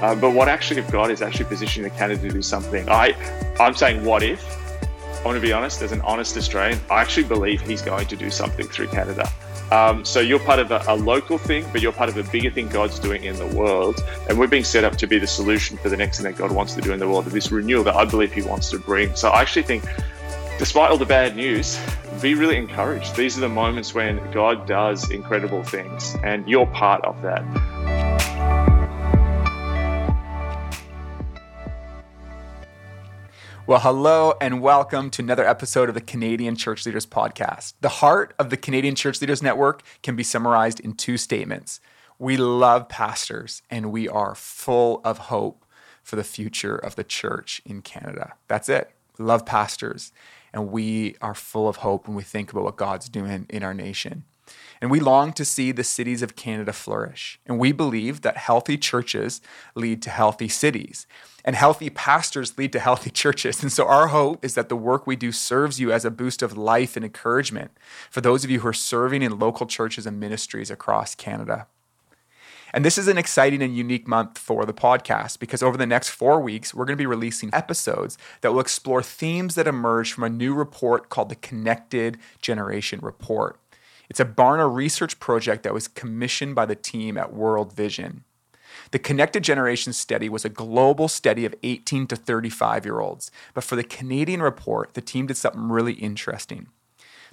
Uh, but what actually if God is actually positioning the Canada to do something? I, I'm saying what if. I want to be honest, as an honest Australian, I actually believe he's going to do something through Canada. Um, so you're part of a, a, local thing, but you're part of a bigger thing God's doing in the world. And we're being set up to be the solution for the next thing that God wants to do in the world, this renewal that I believe He wants to bring. So I actually think, despite all the bad news, be really encouraged. These are the moments when God does incredible things, and you're part of that. Well, hello and welcome to another episode of the Canadian Church Leaders Podcast. The heart of the Canadian Church Leaders Network can be summarized in two statements. We love pastors and we are full of hope for the future of the church in Canada. That's it. Love pastors and we are full of hope when we think about what God's doing in our nation. And we long to see the cities of Canada flourish. And we believe that healthy churches lead to healthy cities and healthy pastors lead to healthy churches. And so our hope is that the work we do serves you as a boost of life and encouragement for those of you who are serving in local churches and ministries across Canada. And this is an exciting and unique month for the podcast because over the next four weeks, we're going to be releasing episodes that will explore themes that emerge from a new report called the Connected Generation Report. It's a Barna research project that was commissioned by the team at World Vision. The Connected Generation study was a global study of 18 to 35 year olds. But for the Canadian report, the team did something really interesting.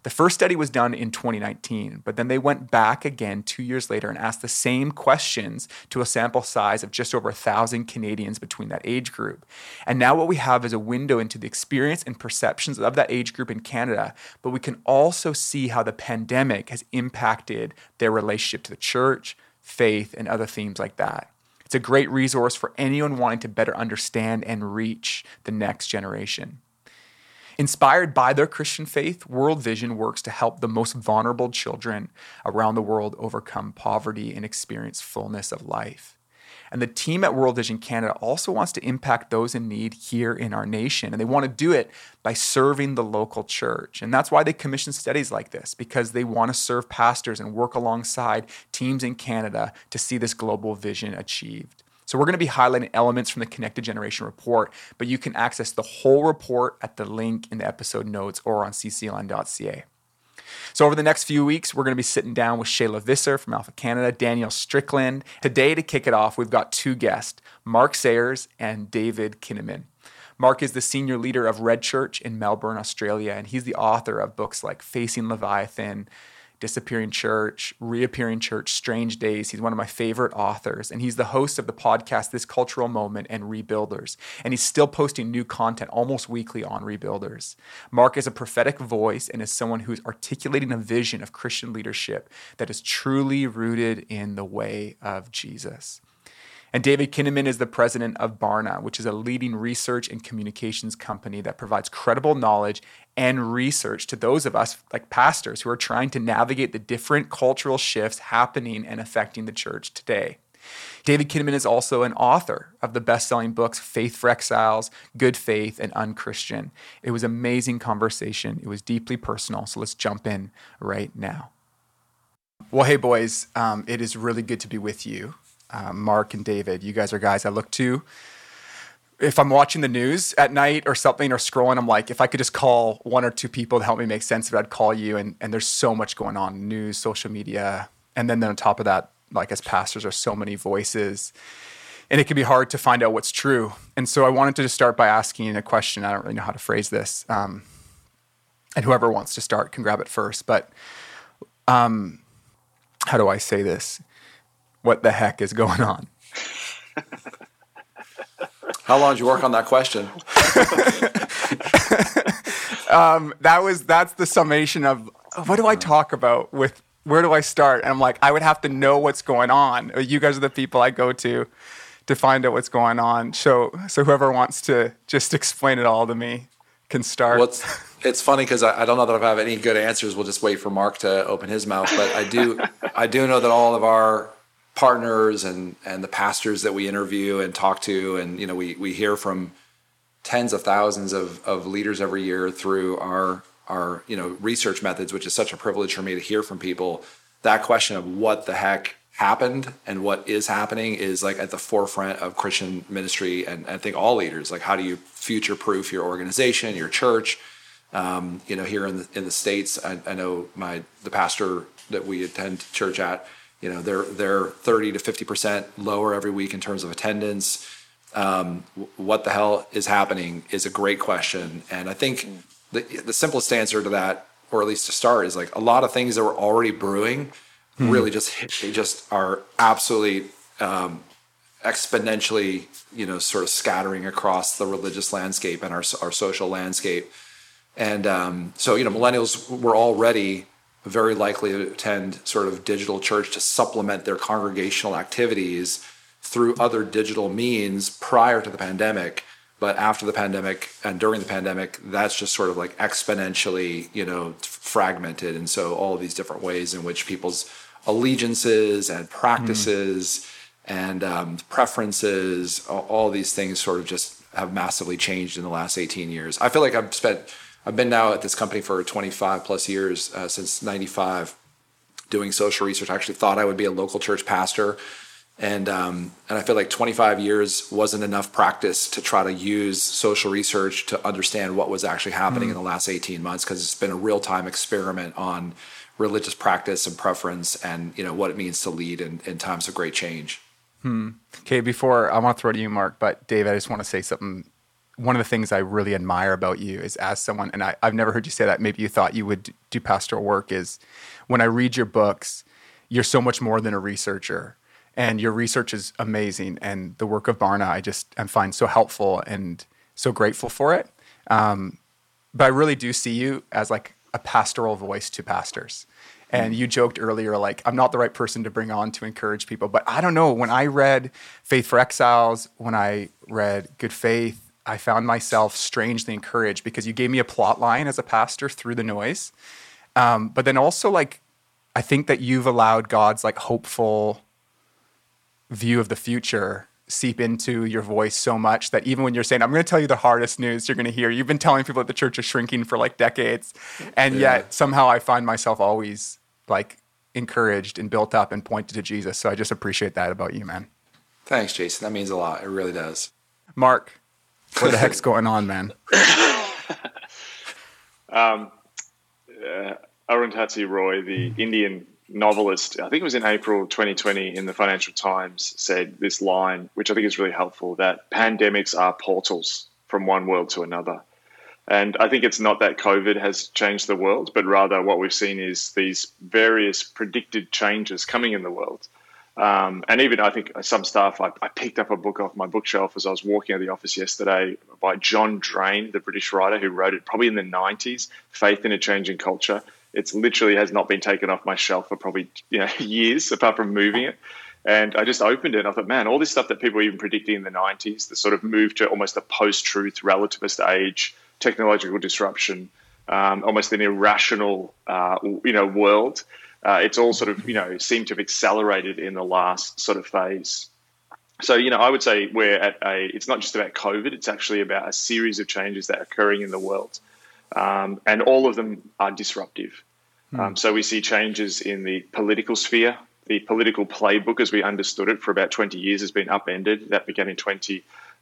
The first study was done in 2019, but then they went back again two years later and asked the same questions to a sample size of just over 1,000 Canadians between that age group. And now what we have is a window into the experience and perceptions of that age group in Canada, but we can also see how the pandemic has impacted their relationship to the church, faith, and other themes like that. It's a great resource for anyone wanting to better understand and reach the next generation. Inspired by their Christian faith, World Vision works to help the most vulnerable children around the world overcome poverty and experience fullness of life. And the team at World Vision Canada also wants to impact those in need here in our nation. And they want to do it by serving the local church. And that's why they commission studies like this, because they want to serve pastors and work alongside teams in Canada to see this global vision achieved. So, we're going to be highlighting elements from the Connected Generation report, but you can access the whole report at the link in the episode notes or on ccln.ca. So, over the next few weeks, we're going to be sitting down with Shayla Visser from Alpha Canada, Daniel Strickland. Today, to kick it off, we've got two guests, Mark Sayers and David Kinnaman. Mark is the senior leader of Red Church in Melbourne, Australia, and he's the author of books like Facing Leviathan, Disappearing Church, Reappearing Church, Strange Days. He's one of my favorite authors, and he's the host of the podcast This Cultural Moment and Rebuilders. And he's still posting new content almost weekly on Rebuilders. Mark is a prophetic voice and is someone who's articulating a vision of Christian leadership that is truly rooted in the way of Jesus. And David Kinnaman is the president of Barna, which is a leading research and communications company that provides credible knowledge and research to those of us, like pastors, who are trying to navigate the different cultural shifts happening and affecting the church today. David Kinnaman is also an author of the best selling books Faith for Exiles, Good Faith, and Unchristian. It was amazing conversation. It was deeply personal. So let's jump in right now. Well, hey, boys, um, it is really good to be with you uh, Mark and David. You guys are guys I look to. If I'm watching the news at night or something or scrolling, I'm like, if I could just call one or two people to help me make sense of it, I'd call you. And, and there's so much going on news, social media. And then, then on top of that, like as pastors, there's so many voices. And it can be hard to find out what's true. And so I wanted to just start by asking a question. I don't really know how to phrase this. Um, and whoever wants to start can grab it first. But um, how do I say this? What the heck is going on? How long did you work on that question? um, that was that's the summation of what do I talk about with where do I start? And I'm like, I would have to know what's going on. You guys are the people I go to to find out what's going on. So so whoever wants to just explain it all to me can start. Well, it's, it's funny because I, I, don't know that if I have any good answers. We'll just wait for Mark to open his mouth. But I do I do know that all of our partners and and the pastors that we interview and talk to and you know we we hear from tens of thousands of of leaders every year through our our you know research methods which is such a privilege for me to hear from people that question of what the heck happened and what is happening is like at the forefront of Christian ministry and I think all leaders. Like, how do you future proof your organization, your church? Um, you know, here in the in the states, I, I, know my the pastor that we attend church at. You know, they're they're thirty to fifty percent lower every week in terms of attendance. Um, what the hell is happening is a great question, and I think the the simplest answer to that, or at least to start, is like a lot of things that were already brewing hmm. really just they just are absolutely um, exponentially, you know, sort of scattering across the religious landscape and our our social landscape. And um, so, you know, millennials were already very likely to attend sort of digital church to supplement their congregational activities through other digital means prior to the pandemic. But after the pandemic and during the pandemic that's just sort of like exponentially you know fragmented. And so all of these different ways in which people's allegiances and practices mm. and um, preferences all, all, these things sort of just have massively changed in the last 18 years. I feel like i've spent i've been now at this company for 25 plus years uh, since 95 doing social research i actually thought i would be a local church pastor and um, and I feel like 25 years wasn't enough practice to try to use social research to understand what was actually happening mm. in the last 18 months because it's been a real time experiment on religious practice and preference and you know what it means to lead in, in times of great change. Hmm. Okay, before I want to throw to you, Mark, but Dave, I just want to say something. One of the things I really admire about you is as someone, and I, I've never heard you say that. Maybe you thought you would do pastoral work. Is when I read your books, you're so much more than a researcher and your research is amazing and the work of barna i just i find so helpful and so grateful for it um, but i really do see you as like a pastoral voice to pastors and you joked earlier like i'm not the right person to bring on to encourage people but i don't know when i read faith for exiles when i read good faith i found myself strangely encouraged because you gave me a plot line as a pastor through the noise um, but then also like i think that you've allowed god's like hopeful view of the future seep into your voice so much that even when you're saying, I'm going to tell you the hardest news you're going to hear, you've been telling people that the church is shrinking for like decades. And yeah. yet somehow I find myself always like encouraged and built up and pointed to Jesus. So I just appreciate that about you, man. Thanks, Jason. That means a lot. It really does. Mark, what the heck's going on, man? um, uh, Arundhati Roy, the Indian novelist, I think it was in April 2020 in the Financial Times, said this line, which I think is really helpful that pandemics are portals from one world to another. And I think it's not that COVID has changed the world, but rather what we've seen is these various predicted changes coming in the world. Um, and even I think some stuff, I, I, picked up a book off my bookshelf as I was walking out of the office yesterday by John Drane, the British writer who wrote it probably in the 90s, Faith in a Changing Culture it's literally has not been taken off my shelf for probably you know years, apart from moving it. And I just opened it and I thought, man, all this stuff that people were even predicting in the 90s, the sort of move to almost a post truth, relativist age, technological disruption, um, almost an irrational, uh, you know, world. Uh, it's all sort of, you know, seemed to have accelerated in the last sort of phase. So, you know, I would say we're at a, it's not just about COVID, it's actually about a series of changes that are occurring in the world. Um, and all of them are disruptive. Hmm. Um, so we see changes in the political sphere. The political playbook, as we understood it for about 20 years, has been upended. That began in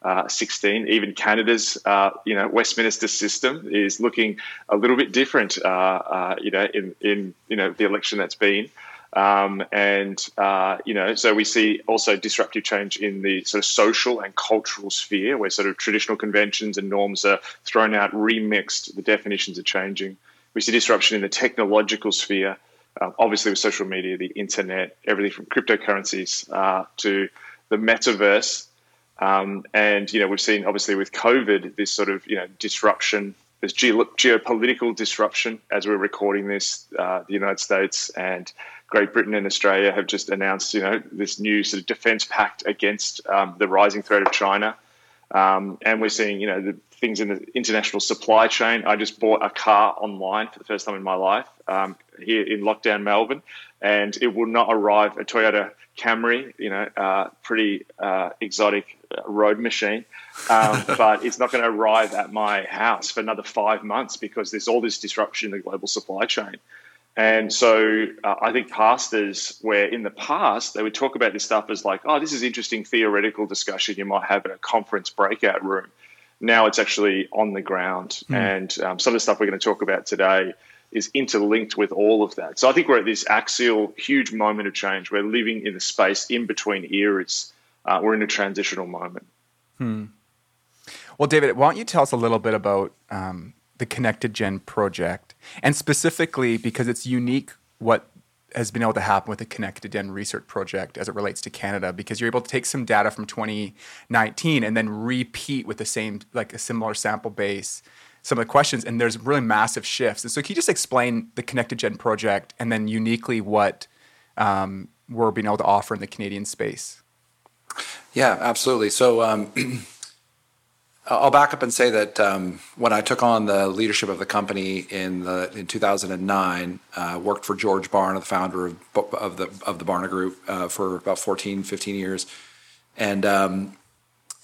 2016. Even Canada's, uh, you know, Westminster system is looking a little bit different. Uh, uh, you know, in in you know the election that's been. Um, and uh, you know, so we see also disruptive change in the sort of social and cultural sphere, where sort of traditional conventions and norms are thrown out, remixed. The definitions are changing. We see disruption in the technological sphere, uh, obviously with social media, the internet, everything from cryptocurrencies uh, to the metaverse. Um, and you know, we've seen obviously with COVID this sort of you know disruption, this geopolitical disruption as we're recording this. Uh, the United States and Great Britain and Australia have just announced you know this new sort of defense pact against um, the rising threat of China. Um, and we're seeing, you know, the things in the international supply chain. I just bought a car online for the first time in my life um, here in lockdown Melbourne, and it will not arrive. A Toyota Camry, you know, uh, pretty uh, exotic road machine, um, but it's not going to arrive at my house for another five months because there's all this disruption in the global supply chain. And so uh, I think pastors, where in the past they would talk about this stuff as like, oh, this is interesting theoretical discussion you might have in a conference breakout room. Now it's actually on the ground. Mm. And um, some of the stuff we're going to talk about today is interlinked with all of that. So I think we're at this axial, huge moment of change. We're living in the space in between eras. Uh, we're in a transitional moment. Hmm. Well, David, why don't you tell us a little bit about um, the Connected Gen project, and specifically because it's unique what has been able to happen with the Connected Gen research project as it relates to Canada, because you're able to take some data from 2019 and then repeat with the same, like a similar sample base, some of the questions, and there's really massive shifts. And so, can you just explain the Connected Gen project and then uniquely what um, we're being able to offer in the Canadian space? Yeah, absolutely. So. Um, I'll back up and say that um, when I took on the leadership of the company in the in 2009, uh, worked for George Barna, the founder of, of the of the Barna Group, uh, for about 14, 15 years, and um,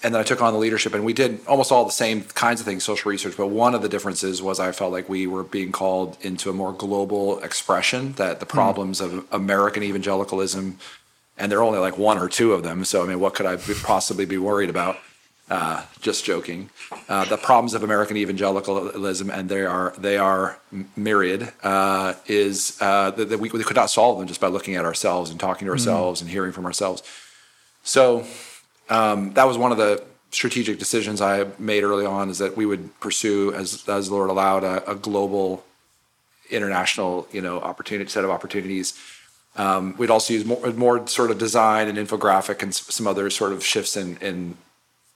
and then I took on the leadership, and we did almost all the same kinds of things, social research. But one of the differences was I felt like we were being called into a more global expression that the hmm. problems mm. of American evangelicalism, and there are only like one or two of them. So I mean, what could I possibly be worried about? Uh, just joking. Uh, the problems of American evangelicalism, and they are they are myriad, uh, is uh, that, that we, we, could not solve them just by looking at ourselves and talking to mm-hmm. ourselves mm-hmm. and hearing from ourselves. So um, that was one of the strategic decisions I made early on is that we would pursue, as as Lord allowed, a, a global, international, you know, opportunity set of opportunities. Um, we'd also use more, more sort of design and infographic and some other sort of shifts in, in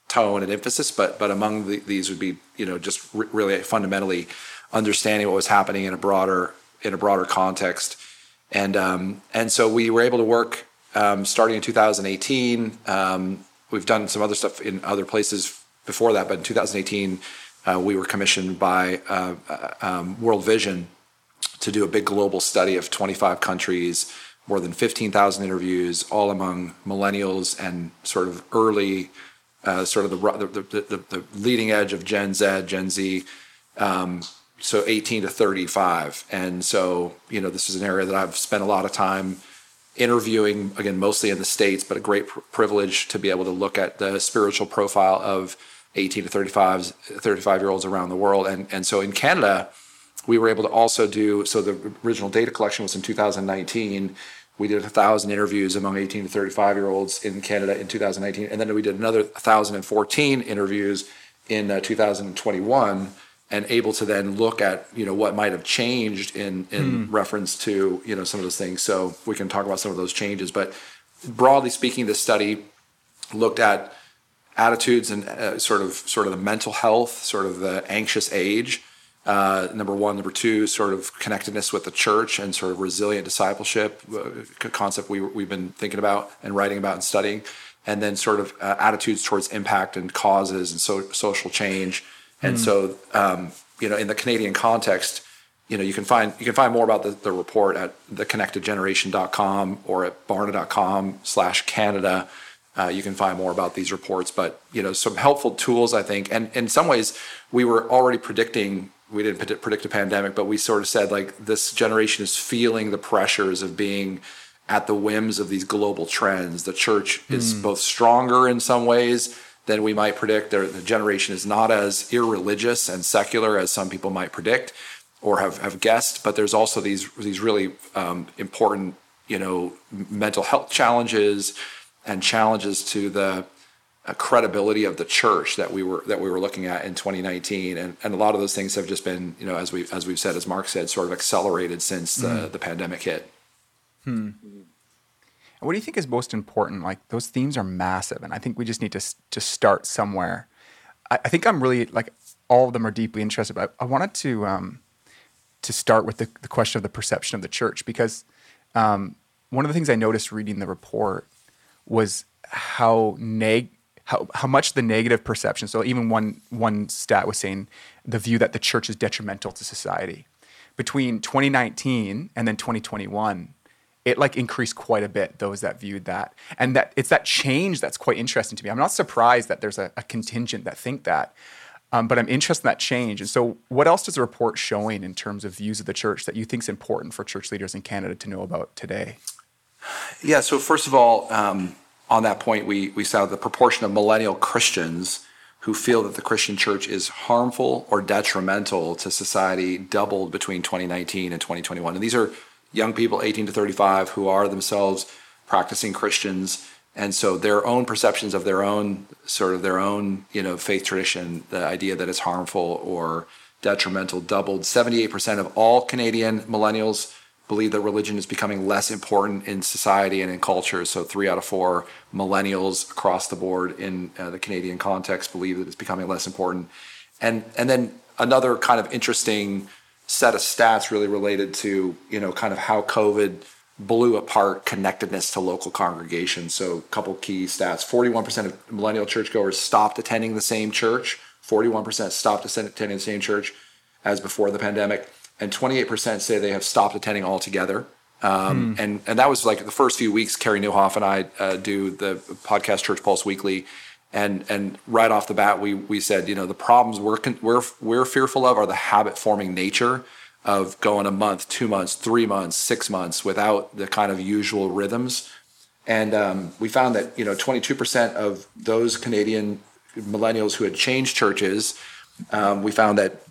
tone and emphasis, but but among the, these would be you know just re- really fundamentally understanding what was happening in a broader in a broader context, and um, and so we were able to work um, starting in 2018. Um, we've done some other stuff in other places before that, but in 2018 uh, we were commissioned by uh, uh, um, World Vision to do a big global study of 25 countries, more than 15,000 interviews, all among millennials and sort of early uh, sort of the, the, the, the, leading edge of Gen Z, Gen Z, um, so 18 to 35. And so, you know, this is an area that I've spent a lot of time interviewing, again, mostly in the States, but a great pr- privilege to be able to look at the spiritual profile of 18 to 35, 35 year olds around the world. And, and so in Canada, we were able to also do, so the original data collection was in 2019 we did a thousand interviews among 18 to 35 year olds in Canada in 2019, and then we did another 1,014 interviews in uh, 2021, and able to then look at you know what might have changed in in hmm. reference to you know some of those things. So we can talk about some of those changes, but broadly speaking, this study looked at attitudes and uh, sort of sort of the mental health, sort of the anxious age uh, number one, number two, sort of connectedness with the church and sort of resilient discipleship, uh, concept we, we've been thinking about and writing about and studying, and then sort of uh, attitudes towards impact and causes and so, social change. And mm. so, um, you know, in the Canadian context, you know, you can find you can find more about the, the report at theconnectedgeneration.com or at barna.com slash Canada. Uh, you can find more about these reports, but you know, some helpful tools, I think, and in some ways, we were already predicting we didn't predict a pandemic, but we sort of said like this generation is feeling the pressures of being at the whims of these global trends. The church is mm. both stronger in some ways than we might predict. That the generation is not as irreligious and secular as some people might predict or have, have guessed. But there's also these these really um, important, you know, mental health challenges and challenges to the credibility of the church that we were that we were looking at in 2019 and, and a lot of those things have just been you know as we as we've said as Mark said sort of accelerated since the, mm. the pandemic hit hmm. What do you think is most important like those themes are massive and I think we just need to to start somewhere I, I think I'm really like all of them are deeply interested but I, I wanted to um, to start with the, the question of the perception of the church because um, one of the things I noticed reading the report was how neg how, how much the negative perception. So even one one stat was saying the view that the church is detrimental to society. Between 2019 and then 2021, it like increased quite a bit. Those that viewed that, and that it's that change that's quite interesting to me. I'm not surprised that there's a, a contingent that think that. Um, but I'm interested in that change. And so, what else does the report showing in terms of views of the church that you think is important for church leaders in Canada to know about today? Yeah. So first of all, um, on that point, we we saw the proportion of millennial Christians who feel that the Christian church is harmful or detrimental to society doubled between 2019 and 2021. And these are young people, 18 to 35, who are themselves practicing Christians. And so their own perceptions of their own sort of their own you know faith tradition the idea that it's harmful or detrimental doubled. 78% of all canadian millennials believe that religion is becoming less important in society and in culture. So three out of four millennials across the board in uh, the canadian context believe that it's becoming less important. And and then another kind of interesting set of stats really related to you know kind of how covid blew apart connectedness to local congregations. So, a couple key stats 41% of millennial churchgoers stopped attending the same church, 41% stopped attending the same church as before the pandemic, and 28% say they have stopped attending altogether. Um, hmm. and, and that was like the first few weeks, Carey Nieuwhof and I uh, do the podcast Church Pulse Weekly. And, and right off the bat, we, we said, you know, the problems we're, we're, we're fearful of are the habit forming nature of going a month, two months, three months, six months without the kind of usual rhythms. And um, we found that you know 22% of those Canadian millennials who had changed churches, um, we found that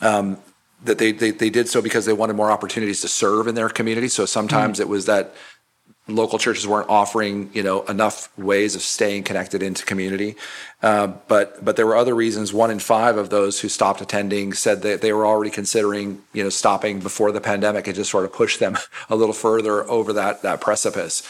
um, that they, they they did so because they wanted more opportunities to serve in their community. So sometimes mm-hmm. it was that local churches weren't offering you know enough ways of staying connected into community. Uh, but but there were other reasons. One in five of those who stopped attending said that they were already considering you know stopping before the pandemic and just sort of pushed them a little further over that that precipice.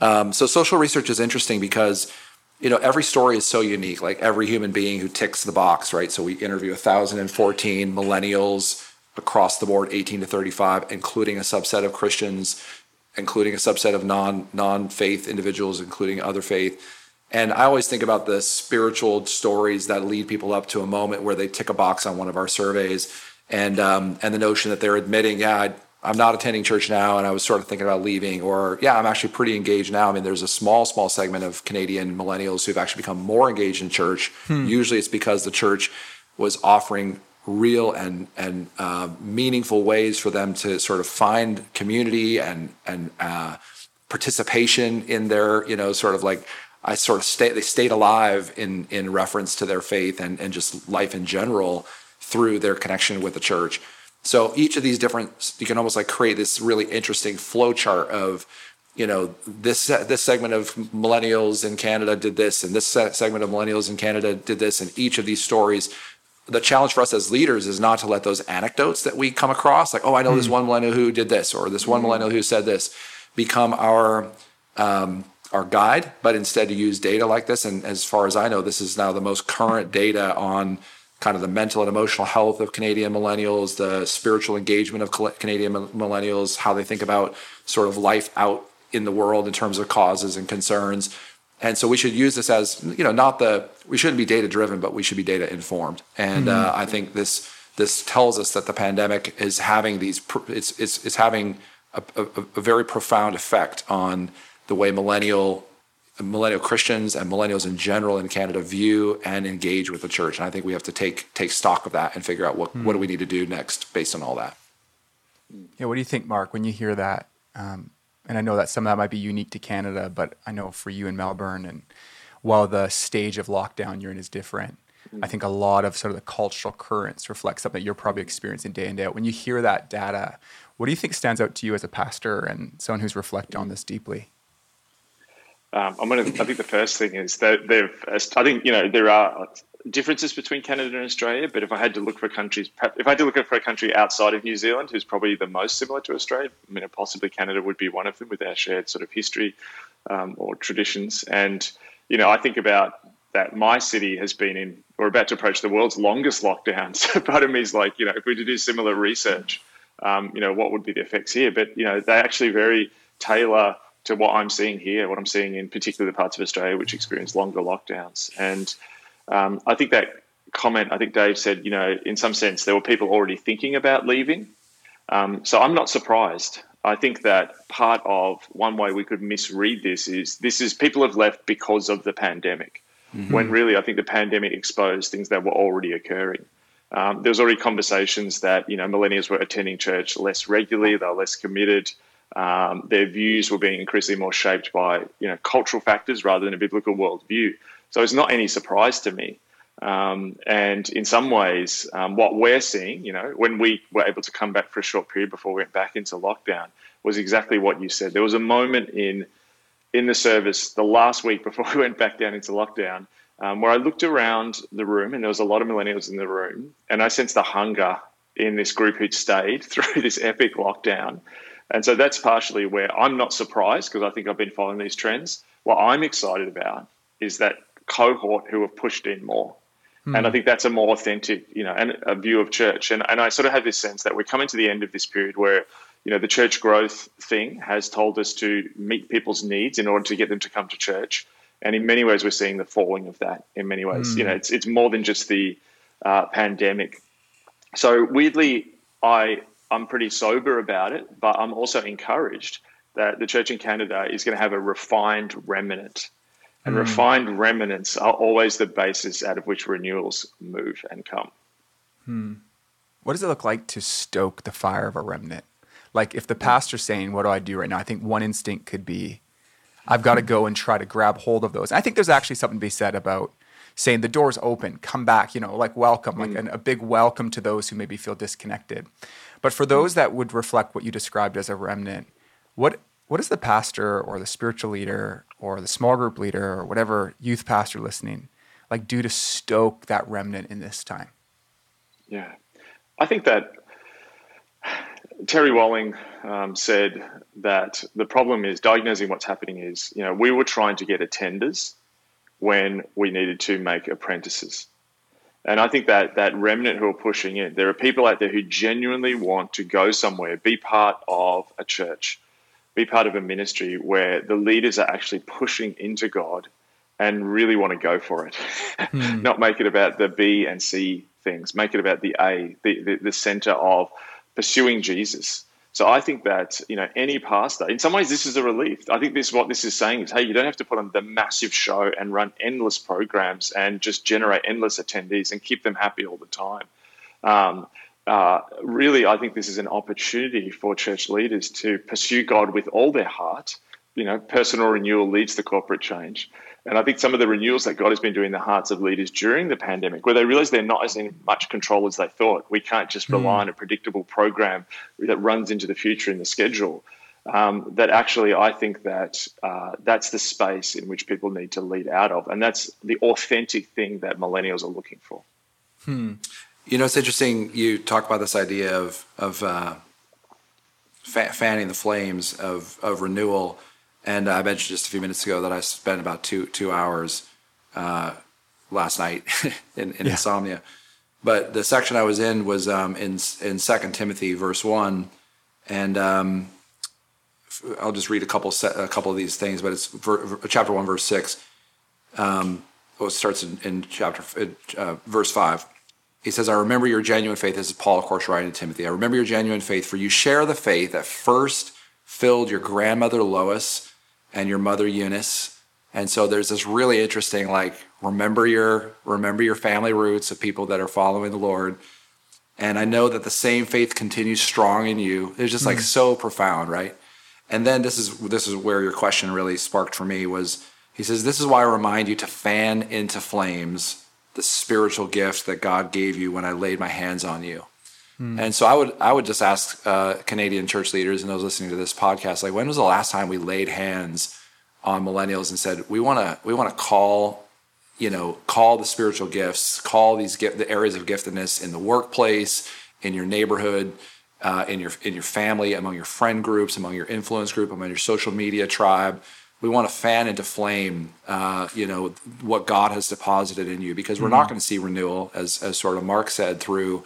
Um, so social research is interesting because you know every story is so unique. Like every human being who ticks the box right? So we interview 1014 millennials across the board 18 to 35 including a subset of christians including a subset of non non faith individuals, including other faith. And I always think about the spiritual stories that lead people up to a moment where they tick a box on one of our surveys, and um, and the notion that they're admitting, yeah, I, I'm not attending church now, and I was sort of thinking about leaving, or yeah, I'm actually pretty engaged now. I mean, there's a small, small segment of Canadian millennials who've actually become more engaged in church. Hmm. Usually, it's because the church was offering real and and uh, meaningful ways for them to sort of find community and and uh, participation in their you know sort of like I sort of stay they stayed alive in in reference to their faith and and just life in general through their connection with the church. So each of these different you can almost like create this really interesting flow chart of you know this this segment of millennials in Canada did this and this segment of millennials in Canada did this and each of these stories the challenge for us as leaders is not to let those anecdotes that we come across, like, oh, I know mm. this hmm. one millennial who did this, or this one mm. millennial who said this, become our um, our guide, but instead to use data like this. And as far as I know, this is now the most current data on kind of the mental and emotional health of Canadian millennials, the spiritual engagement of Canadian millennials, how they think about sort of life out in the world in terms of causes and concerns and so we should use this as you know not the we shouldn't be data driven but we should be data informed and mm-hmm. uh, i think this this tells us that the pandemic is having these it's it's, it's having a, a, a very profound effect on the way millennial millennial christians and millennials in general in canada view and engage with the church and i think we have to take take stock of that and figure out what mm-hmm. what do we need to do next based on all that yeah what do you think mark when you hear that um, and I know that some of that might be unique to Canada, but I know for you in Melbourne, and while the stage of lockdown you're in is different, mm-hmm. I think a lot of sort of the cultural currents reflect something that you're probably experiencing day in and day out. When you hear that data, what do you think stands out to you as a pastor and someone who's reflected on this deeply? Um, I'm gonna. I think the first thing is that they've. I think you know there are differences between Canada and Australia, but if I had to look for countries, if I had to look for a country outside of New Zealand who's probably the most similar to Australia, I mean, possibly Canada would be one of them with our shared sort of history um, or traditions. And, you know, I think about that my city has been in, or about to approach the world's longest lockdown. So part of me is like, you know, if we were do similar research, um, you know, what would be the effects here? But, you know, they actually very tailor to what I'm seeing here, what I'm seeing in particular the parts of Australia which experience longer lockdowns. And, um, I think that comment, I think Dave said, you know, in some sense, there were people already thinking about leaving. Um, so I'm not surprised. I think that part of one way we could misread this is this is people have left because of the pandemic. mm-hmm. when really I think the pandemic exposed things that were already occurring. Um, there was already conversations that you know millennials were attending church less regularly, they were less committed. Um, their views were being increasingly more shaped by you know cultural factors rather than a biblical worldview. So it's not any surprise to me. Um, and in some ways, um, what we're seeing, you know, when we were able to come back for a short period before we went back into lockdown, was exactly what you said. There was a moment in in the service the last week before we went back down into lockdown um, where I looked around the room and there was a lot of millennials in the room, and I sensed the hunger in this group who'd stayed through this epic lockdown. And so that's partially where I'm not surprised because I think I've been following these trends. What I'm excited about is that cohort who have pushed in more. And I hmm. think that's a more authentic, you know, and a view of church. And and I sort of have this sense that we're coming to the end of this period where, you know, the church growth thing has told us to meet people's needs in order to get them to come to church. And in many ways, we're seeing the falling of that. In many ways, mm. you know, it's it's more than just the uh, pandemic. So weirdly, I I'm pretty sober about it, but I'm also encouraged that the church in Canada is going to have a refined remnant. And mm. refined remnants are always the basis out of which renewals move and come. Hmm. What does it look like to stoke the fire of a remnant? Like if the pastor's saying, What do I do right now? I think one instinct could be, I've got to go and try to grab hold of those. I think there's actually something to be said about saying the door's open, come back, you know, like welcome, like mm. an, a big welcome to those who maybe feel disconnected. But for those that would reflect what you described as a remnant, what what does the pastor or the spiritual leader or the small group leader or whatever youth pastor listening like do to stoke that remnant in this time? Yeah, I think that Terry Walling um, said that the problem is diagnosing what's happening is, you know, we were trying to get attenders when we needed to make apprentices. And I think that that remnant who are pushing in, there are people out there who genuinely want to go somewhere, be part of a church, be part of a ministry where the leaders are actually pushing into God and really want to go for it. Mm. Not make it about the B and C things, make it about the A, the, the, the center of pursuing Jesus. So I think that you know any pastor, in some ways, this is a relief. I think this what this is saying is, hey, you don't have to put on the massive show and run endless programs and just generate endless attendees and keep them happy all the time. Um, uh, really, I think this is an opportunity for church leaders to pursue God with all their heart. You know, personal renewal leads to corporate change. And I think some of the renewals that God has been doing in the hearts of leaders during the pandemic, where they realize they're not as in much control as they thought. We can't just rely mm. on a predictable program that runs into the future in the schedule. Um, that actually, I think that uh, that's the space in which people need to lead out of, and that's the authentic thing that millennials are looking for. Hmm. You know, it's interesting. You talk about this idea of of uh, fanning the flames of of renewal and I mentioned just a few minutes ago that I spent about two two hours uh, last night in, in yeah. insomnia. But the section I was in was um, in in Second Timothy verse one, and um, I'll just read a couple a couple of these things. But it's ver, chapter one verse six. Um, well, it starts in, in chapter uh, verse five. He says, "I remember your genuine faith." This is Paul, of course, writing to Timothy. I remember your genuine faith, for you share the faith that first filled your grandmother Lois and your mother Eunice. And so there's this really interesting like remember your remember your family roots of people that are following the Lord. And I know that the same faith continues strong in you. It's just like mm. so profound, right? And then this is this is where your question really sparked for me was he says this is why I remind you to fan into flames the spiritual gift that God gave you when I laid my hands on you. Mm. And so I would I would just ask uh, Canadian church leaders and those listening to this podcast, like when was the last time we laid hands on millennials and said we want to we want to call you know call the spiritual gifts, call these gift, the areas of giftedness in the workplace, in your neighborhood, uh, in your in your family, among your friend groups, among your influence group, among your social media tribe. We want to fan into flame, uh, you know, what God has deposited in you, because we're mm-hmm. not going to see renewal, as as sort of Mark said, through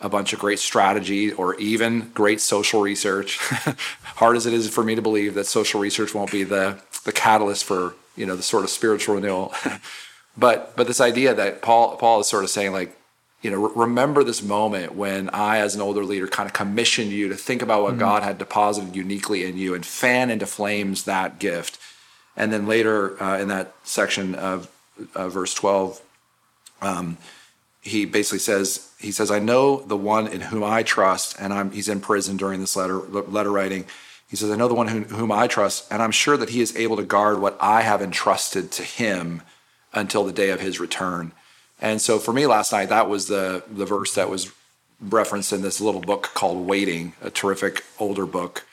a bunch of great strategy or even great social research. Hard as it is for me to believe that social research won't be the the catalyst for you know the sort of spiritual renewal. but but this idea that Paul Paul is sort of saying like you know remember this moment when I as an older leader kind of commissioned you to think about what mm-hmm. God had deposited uniquely in you and fan into flames that gift. And then later uh, in that section of uh, verse 12, um, he basically says, he says, I know the one in whom I trust, and I'm, he's in prison during this letter, letter writing. He says, I know the one whom, whom I trust, and I'm sure that he is able to guard what I have entrusted to him until the day of his return. And so for me last night, that was the, the verse that was referenced in this little book called Waiting, a terrific older book.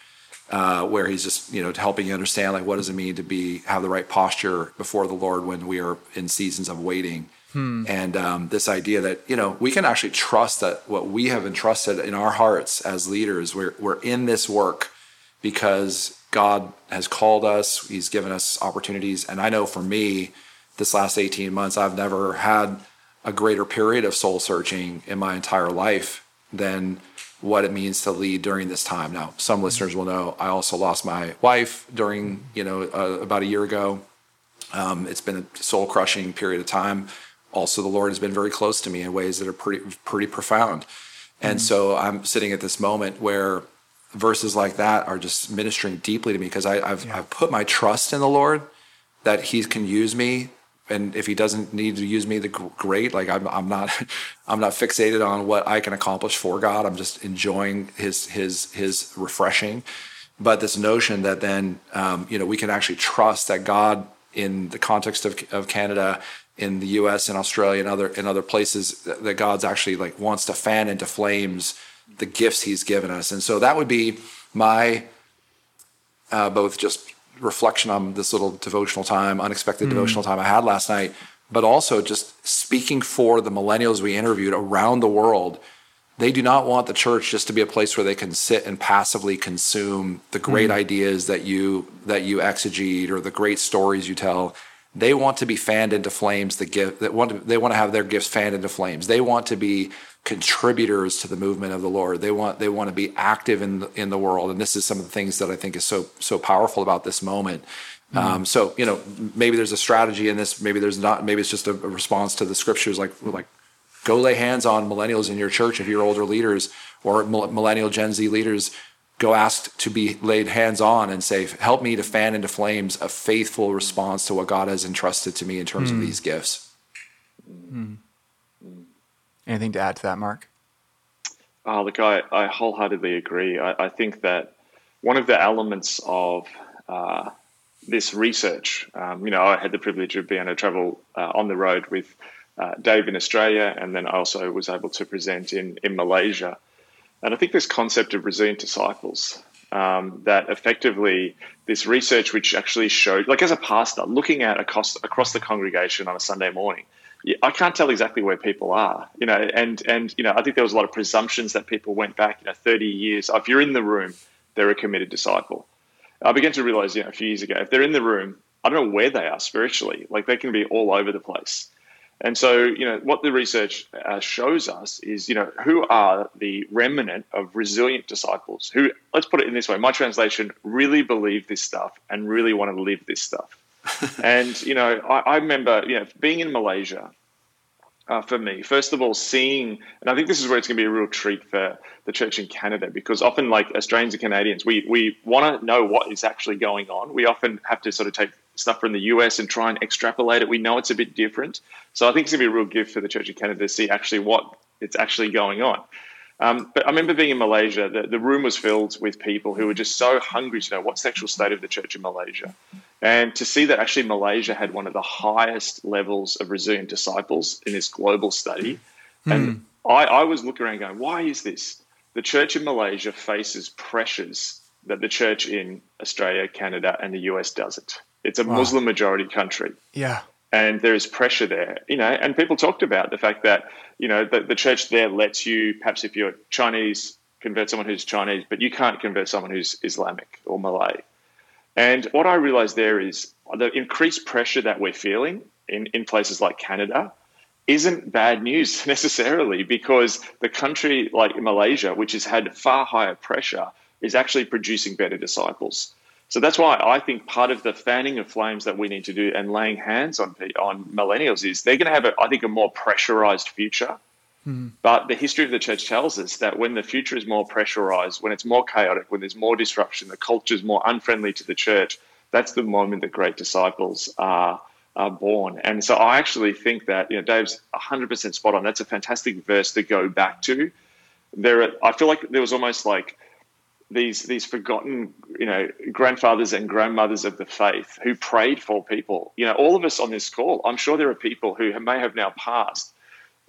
Uh, where he's just you know helping you understand like what does it mean to be have the right posture before the Lord when we are in seasons of waiting, hmm. and um, this idea that you know we can actually trust that what we have entrusted in our hearts as leaders, we're we're in this work because God has called us, He's given us opportunities, and I know for me, this last eighteen months, I've never had a greater period of soul searching in my entire life than what it means to lead during this time. Now, some listeners will know I also lost my wife during, you know, uh, about a year ago. Um, it's been a soul crushing period of time. Also, the Lord has been very close to me in ways that are pretty, pretty profound. And mm-hmm. so I'm sitting at this moment where verses like that are just ministering deeply to me because I've, yeah. I've put my trust in the Lord that He can use me and if he doesn't need to use me, the great. Like I'm, I'm not, I'm not fixated on what I can accomplish for God. I'm just enjoying His, His, His refreshing. But this notion that then, um, you know, we can actually trust that God, in the context of, of Canada, in the U.S. and Australia and other in other places, that God's actually like wants to fan into flames the gifts He's given us. And so that would be my uh, both just reflection on this little devotional time, unexpected mm. devotional time I had last night, but also just speaking for the millennials we interviewed around the world. They do not want the church just to be a place where they can sit and passively consume the great mm. ideas that you that you exegete or the great stories you tell. They want to be fanned into flames. The gift that want to, they want to have their gifts fanned into flames. They want to be contributors to the movement of the Lord. They want they want to be active in the, in the world, and this is some of the things that I think is so so powerful about this moment. Mm-hmm. Um, so you know, maybe there's a strategy in this. Maybe there's not. Maybe it's just a, a response to the scriptures, like like go lay hands on millennials in your church if you're older leaders or millennial Gen Z leaders. Go ask to be laid hands on and say, "Help me to fan into flames a faithful response to what God has entrusted to me in terms mm. of these gifts." Mm. Anything to add to that, Mark? Oh, look, I, I wholeheartedly agree. I, I think that one of the elements of uh, this research, um, you know, I had the privilege of being able to travel uh, on the road with uh, Dave in Australia, and then I also was able to present in, in Malaysia. And I think this concept of resilient disciples, um, that effectively this research, which actually showed, like as a pastor, looking at across, across the congregation on a Sunday morning, I can't tell exactly where people are, you know, and and you know, I think there was a lot of presumptions that people went back, you know, 30 years. If you're in the room, they're a committed disciple. I began to realize, you know, a few years ago, if they're in the room, I don't know where they are spiritually. Like they can be all over the place. And so, you know, what the research uh, shows us is, you know, who are the remnant of resilient disciples who, let's put it in this way, my translation, really believe this stuff and really want to live this stuff. and you know, I, I, remember you know being in Malaysia. Uh, for me, first of all, seeing, and I think this is where it's going to be a real treat for the church in Canada because often, like Australians and Canadians, we we want to know what is actually going on. We often have to sort of take stuff from the US and try and extrapolate it. We know it's a bit different, so I think it's going to be a real gift for the church in Canada to see actually what it's actually going on. Um, but I remember being in Malaysia, the, the room was filled with people who were just so hungry to know what's the actual state of the church in Malaysia. And to see that actually Malaysia had one of the highest levels of resilient disciples in this global study. Mm. And I, I was looking around going, why is this? The church in Malaysia faces pressures that the church in Australia, Canada, and the US doesn't. It's a wow. Muslim majority country. Yeah and there is pressure there, you know. And people talked about the fact that you know the, the church there lets you, perhaps if you're Chinese, convert someone who's Chinese, but you can't convert someone who's Islamic or Malay. And what I realized there is the increased pressure that we're feeling in, in places like Canada isn't bad news necessarily because the country like Malaysia, which has had far higher pressure, is actually producing better disciples. So that's why I think part of the fanning of flames that we need to do and laying hands on on millennials is they're going to have, a, I think, a more pressurized future. Mm-hmm. But the history of the church tells us that when the future is more pressurized, when it's more chaotic, when there's more disruption, the culture is more unfriendly to the church, that's the moment that great disciples are are born. And so I actually think that you know Dave's 100% spot on. That's a fantastic verse to go back to. There, are, I feel like there was almost like these these forgotten you know grandfathers and grandmothers of the faith who prayed for people. You know, all of us on this call. I'm sure there are people who may have now passed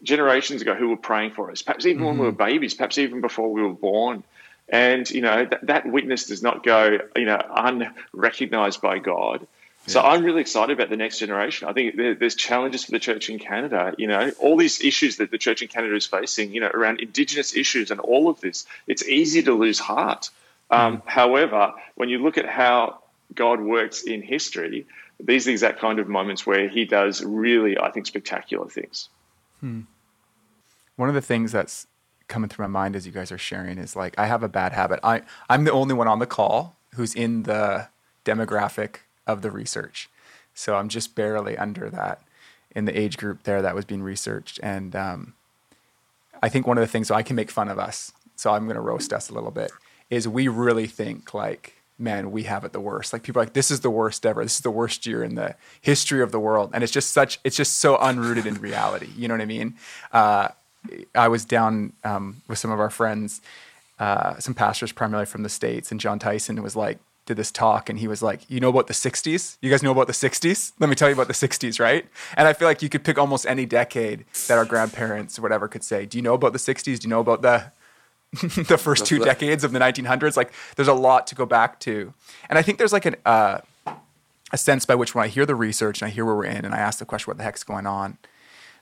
generations ago who were praying for us. Perhaps even mm-hmm. when we were mm-hmm. babies. Perhaps even before we were born. And you know that, that witness does not go you know unrecognized by God. So I'm really excited about the next generation. I think there's challenges for the church in Canada. You know, all these issues that the church in Canada is facing. You know, around Indigenous issues and all of this. It's easy to lose heart. Um, mm. However, when you look at how God works in history, these are the exact kind of moments where He does really, I think, spectacular things. Hmm. One of the things that's coming through my mind as you guys are sharing is like I have a bad habit. I I'm the only one on the call who's in the demographic of the research. So I'm just barely under that in the age group there that was being researched. And um, I think one of the things, so I can make fun of us, so I'm going to roast us a little bit, is we really think like, man, we have it the worst. Like people are like, this is the worst ever. This is the worst year in the history of the world. And it's just such, it's just so unrooted in reality. You know what I mean? Uh, I was down um, with some of our friends, uh, some pastors primarily from the States, and John Tyson was like, did this talk and he was like, You know about the 60s? You guys know about the 60s? Let me tell you about the 60s, right? And I feel like you could pick almost any decade that our grandparents or whatever could say, Do you know about the 60s? Do you know about the the first two decades of the 1900s? Like, there's a lot to go back to. And I think there's like an, uh, a sense by which when I hear the research and I hear where we're in and I ask the question, What the heck's going on?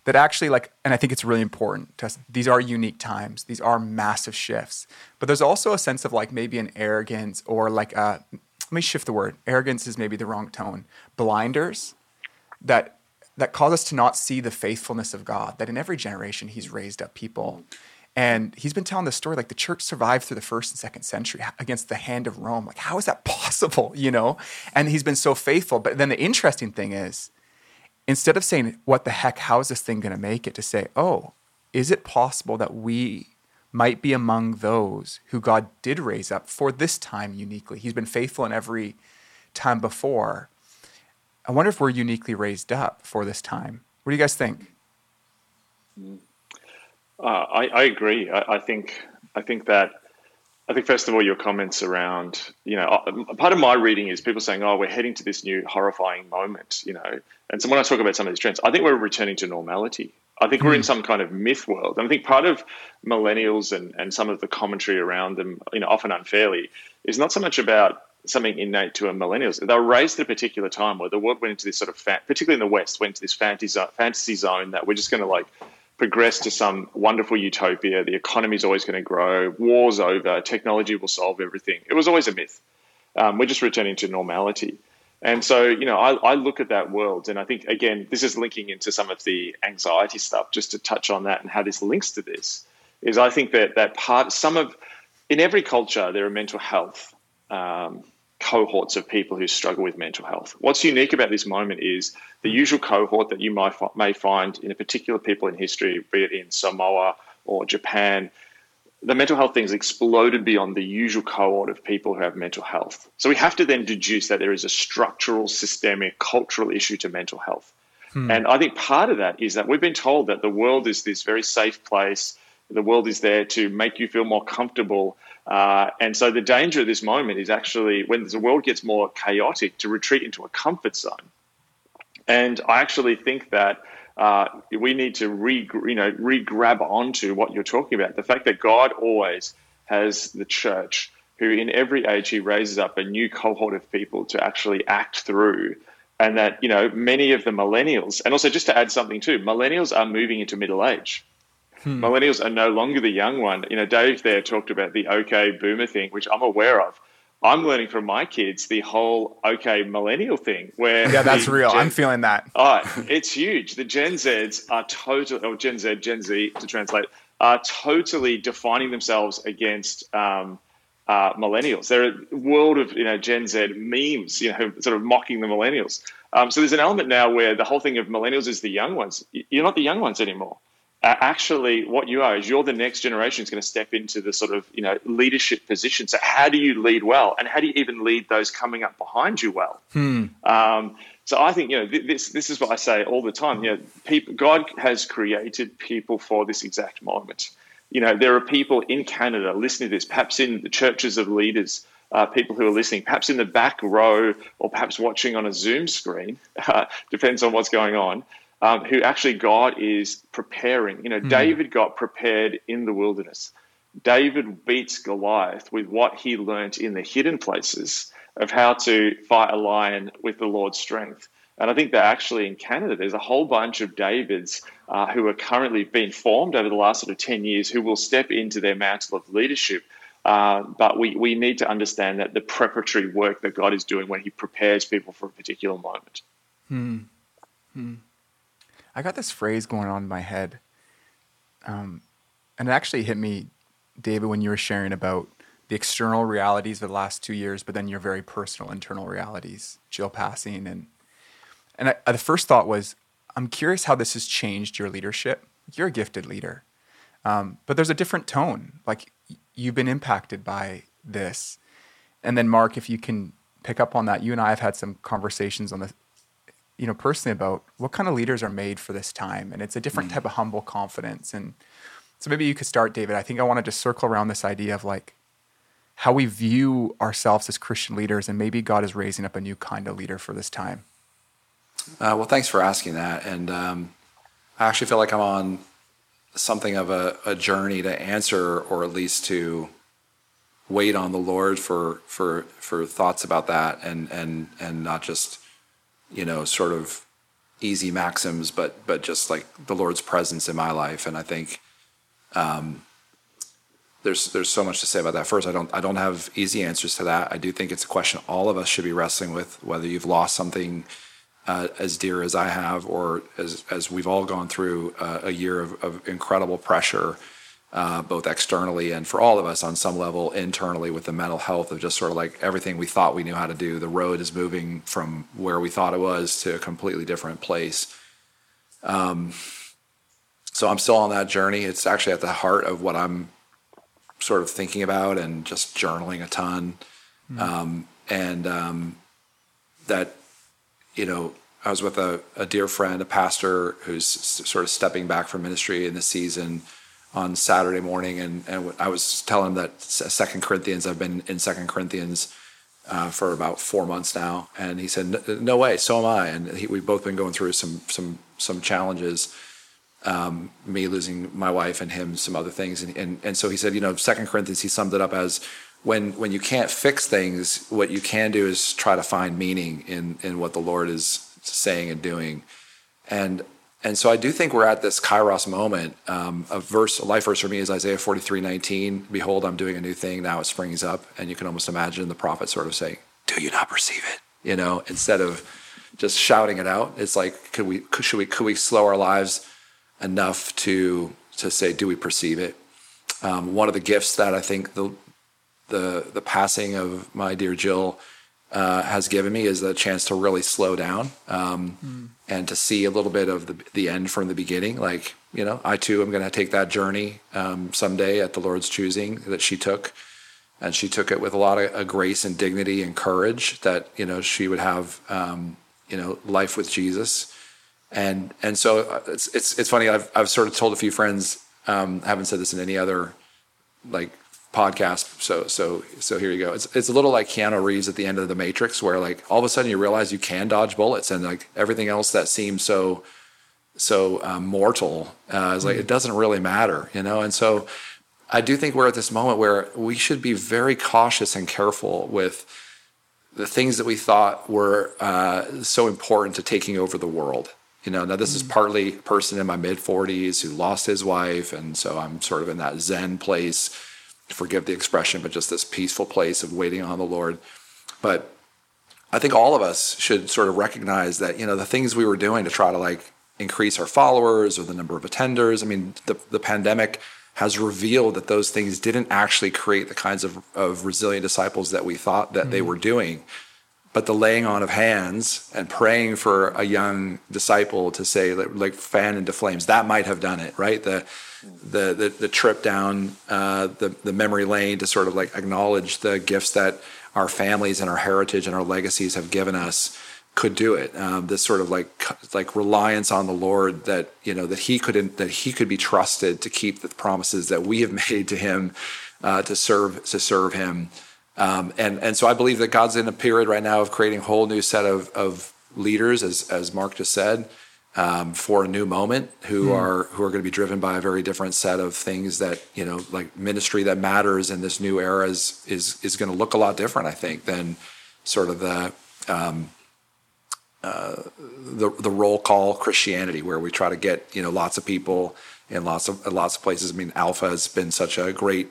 That actually like and i think it's really important to these are unique times. These are massive shifts. But there's also a sense of like maybe an arrogance or like a let me shift the word. Arrogance is maybe the wrong tone. Blinders that that cause us to not see the faithfulness of god that in every generation he's raised up people. And he's been telling this story like the church survived through the first and second century against the hand of rome. Like how is that possible you know? And he's been so faithful. But then the interesting thing is instead of saying, what the heck, how is this thing going to make it, to say, oh, is it possible that we might be among those who God did raise up for this time uniquely? He's been faithful in every time before. I wonder if we're uniquely raised up for this time. What do you guys think? Uh, I, I, agree. I, I, think I think that I think first of all, your comments around, you know, uh, part of my reading is people saying, "Oh, we're heading to this new horrifying moment," you know. And so when I talk about some of these trends, I think we're returning to normality. I think we're in hmm. some kind of myth world. And I think part of millennials and, and some of the commentary around them, you know, often unfairly, is not so much about something innate to a millennials. They were raised at a particular time where the world went into this sort of, fa- particularly in the West, went into this fantasy, fantasy zone that we're just going to like progress to some wonderful utopia. The economy is always going to grow. War's over. Technology will solve everything. It was always a myth. Um, we're just returning to normality. And so, you know, I, I, look at that world, and I think again, this is linking into some of the anxiety stuff. Just to touch on that and how this links to this is, I think that that part, some of, in every culture, there are mental health um, cohorts of people who struggle with mental health. What's unique about this moment is the usual cohort that you might may find in a particular people in history, be it in Samoa or Japan. The mental health things exploded beyond the usual cohort of people who have mental health. So we have to then deduce that there is a structural, systemic, cultural issue to mental health. Hmm. And I think part of that is that we've been told that the world is this very safe place. The world is there to make you feel more comfortable uh, and so the danger of this moment is actually when the world gets more chaotic to retreat into a comfort zone. And I actually think that uh, we need to re, you know, re-grab onto what you're talking about. The fact that God always has the church who in every age he raises up a new cohort of people to actually act through and that you know many of the millennials and also just to add something too millennials are moving into middle age Hmm. Millennials are no longer the young one. You know, Dave there talked about the OK boomer thing, which I'm aware of. I'm learning from my kids the whole OK millennial thing. Where yeah, that's real. Gen, I'm feeling that. Oh, it's huge. The Gen Zs are totally, or Gen Z, Gen Z to translate, are totally defining themselves against. Um, uh, millennials. They're a world of you know Gen Z memes, you know, sort of mocking the millennials. Um, so there's an element now where the whole thing of millennials is the young ones. You're not the young ones anymore uh, actually what you are is you're the next generation is going to step into the sort of you know leadership position so how do you lead well and how do you even lead those coming up behind you well hmm. um, So I think you know this. This is what I say all the time. You know, people, God has created people for this exact moment. You know, there are people in Canada listening to this, perhaps in the churches of leaders, uh, people who are listening, perhaps in the back row, or perhaps watching on a Zoom screen. Uh, depends on what's going on. Um, who actually God is preparing. You know, mm. David got prepared in the wilderness. David beats Goliath with what he learnt in the hidden places of how to fight a lion with the Lord's strength. And I think that actually in Canada, there's a whole bunch of Davids uh, who are currently being formed over the last sort of 10 years who will step into their mantle of leadership. Uh, but we, we need to understand that the preparatory work that God is doing when He prepares people for a particular moment. Hmm. Hmm. I got this phrase going on in my head. Um, and it actually hit me, David, when you were sharing about the external realities of the last two years, but then your very personal internal realities, Jill passing, and and I, the first thought was, I'm curious how this has changed your leadership. You're a gifted leader, um, but there's a different tone. Like you've been impacted by this, and then Mark, if you can pick up on that, you and I have had some conversations on the, you know, personally about what kind of leaders are made for this time, and it's a different mm. type of humble confidence. And so maybe you could start, David. I think I want to just circle around this idea of like how we view ourselves as Christian leaders, and maybe God is raising up a new kind of leader for this time. Uh, well, thanks for asking that. And um, I actually feel like I'm on something of a, a, journey to answer, or at least to wait on the Lord for for for thoughts about that, and and and not just you know sort of easy maxims, but but just like the Lord's presence in my life. And I think um, there's there's so much to say about that. First, I don't I don't have easy answers to that. I do think it's a question all of us should be wrestling with, whether you've lost something uh, as dear as I have, or as as we've all gone through uh, a year of, of incredible pressure, both externally and for all of us on some level internally with the mental health of just sort of like everything we thought we knew how to do. The road is moving from where we thought it was to a completely different place. Um, so I'm still on that journey. It's actually at the heart of what I'm sort of thinking about and just journaling a ton. Mm. Um, and um, that, you know, I was with a, a, dear friend, a pastor who's sort of stepping back from ministry in the season on Saturday morning. And, and I was telling him that Second Corinthians, I've been in Second Corinthians uh, for about four months now. And he said, no way, so am I. And he, we've both been going through some, some, some challenges um, me losing my wife and him some other things and, and and so he said you know second corinthians he summed it up as when when you can't fix things what you can do is try to find meaning in in what the lord is saying and doing and and so I do think we're at this kairos moment. Um, a verse, a life verse for me is Isaiah 43, 19. Behold, I'm doing a new thing. Now it springs up. And you can almost imagine the prophet sort of saying, do you not perceive it? You know, instead of just shouting it out, it's like, could we, could, should we, could we slow our lives enough to to say, do we perceive it? Um, one of the gifts that I think the the the passing of my dear Jill uh, has given me is the chance to really slow down um, mm. And to see a little bit of the the end from the beginning. Like you know, I too am going to take that journey um, someday at the Lord's choosing that she took, and she took it with a lot of uh, grace and dignity and courage. That you know she would have um, you know life with Jesus and and so uh, it's it's it's funny. I've I've sort of told a few friends. Um, haven't said this in any other like podcast. So so so here you go. It's it's a little like Keanu Reeves at the end of The Matrix, where like all of a sudden you realize you can dodge bullets, and like everything else that seems so so um, mortal uh, is like mm-hmm. it doesn't really matter, you know. And so I do think we're at this moment where we should be very cautious and careful with the things that we thought were uh, so important to taking over the world you know now this is mm. partly a person in my mid 40s who lost his wife and so i'm sort of in that zen place forgive the expression but just this peaceful place of waiting on the lord. But i think all of us should sort of recognize that you know the things we were doing to try to like increase our followers or the number of attenders i mean the, the pandemic has revealed that those things didn't actually create the kinds of, of resilient disciples that we thought that mm-hmm. they were doing. But the laying on of hands and praying for a young disciple to say like fan into flames that might have done it right? The the the, the trip down uh, the the memory lane to sort of like acknowledge the gifts that our families and our heritage and our legacies have given us could do it. Um, this sort of like like reliance on the Lord that you know that he could that he could be trusted to keep the promises that we have made to him uh, to serve to serve him. Um, and and so I believe that God's in a period right now of creating a whole new set of of leaders, as as Mark just said, um, for a new moment, who mm. are who are going to be driven by a very different set of things that you know, like ministry that matters in this new era is is is going to look a lot different, I think, than sort of the um, uh, the the roll call Christianity, where we try to get you know lots of people in lots of lots of places. I mean, Alpha has been such a great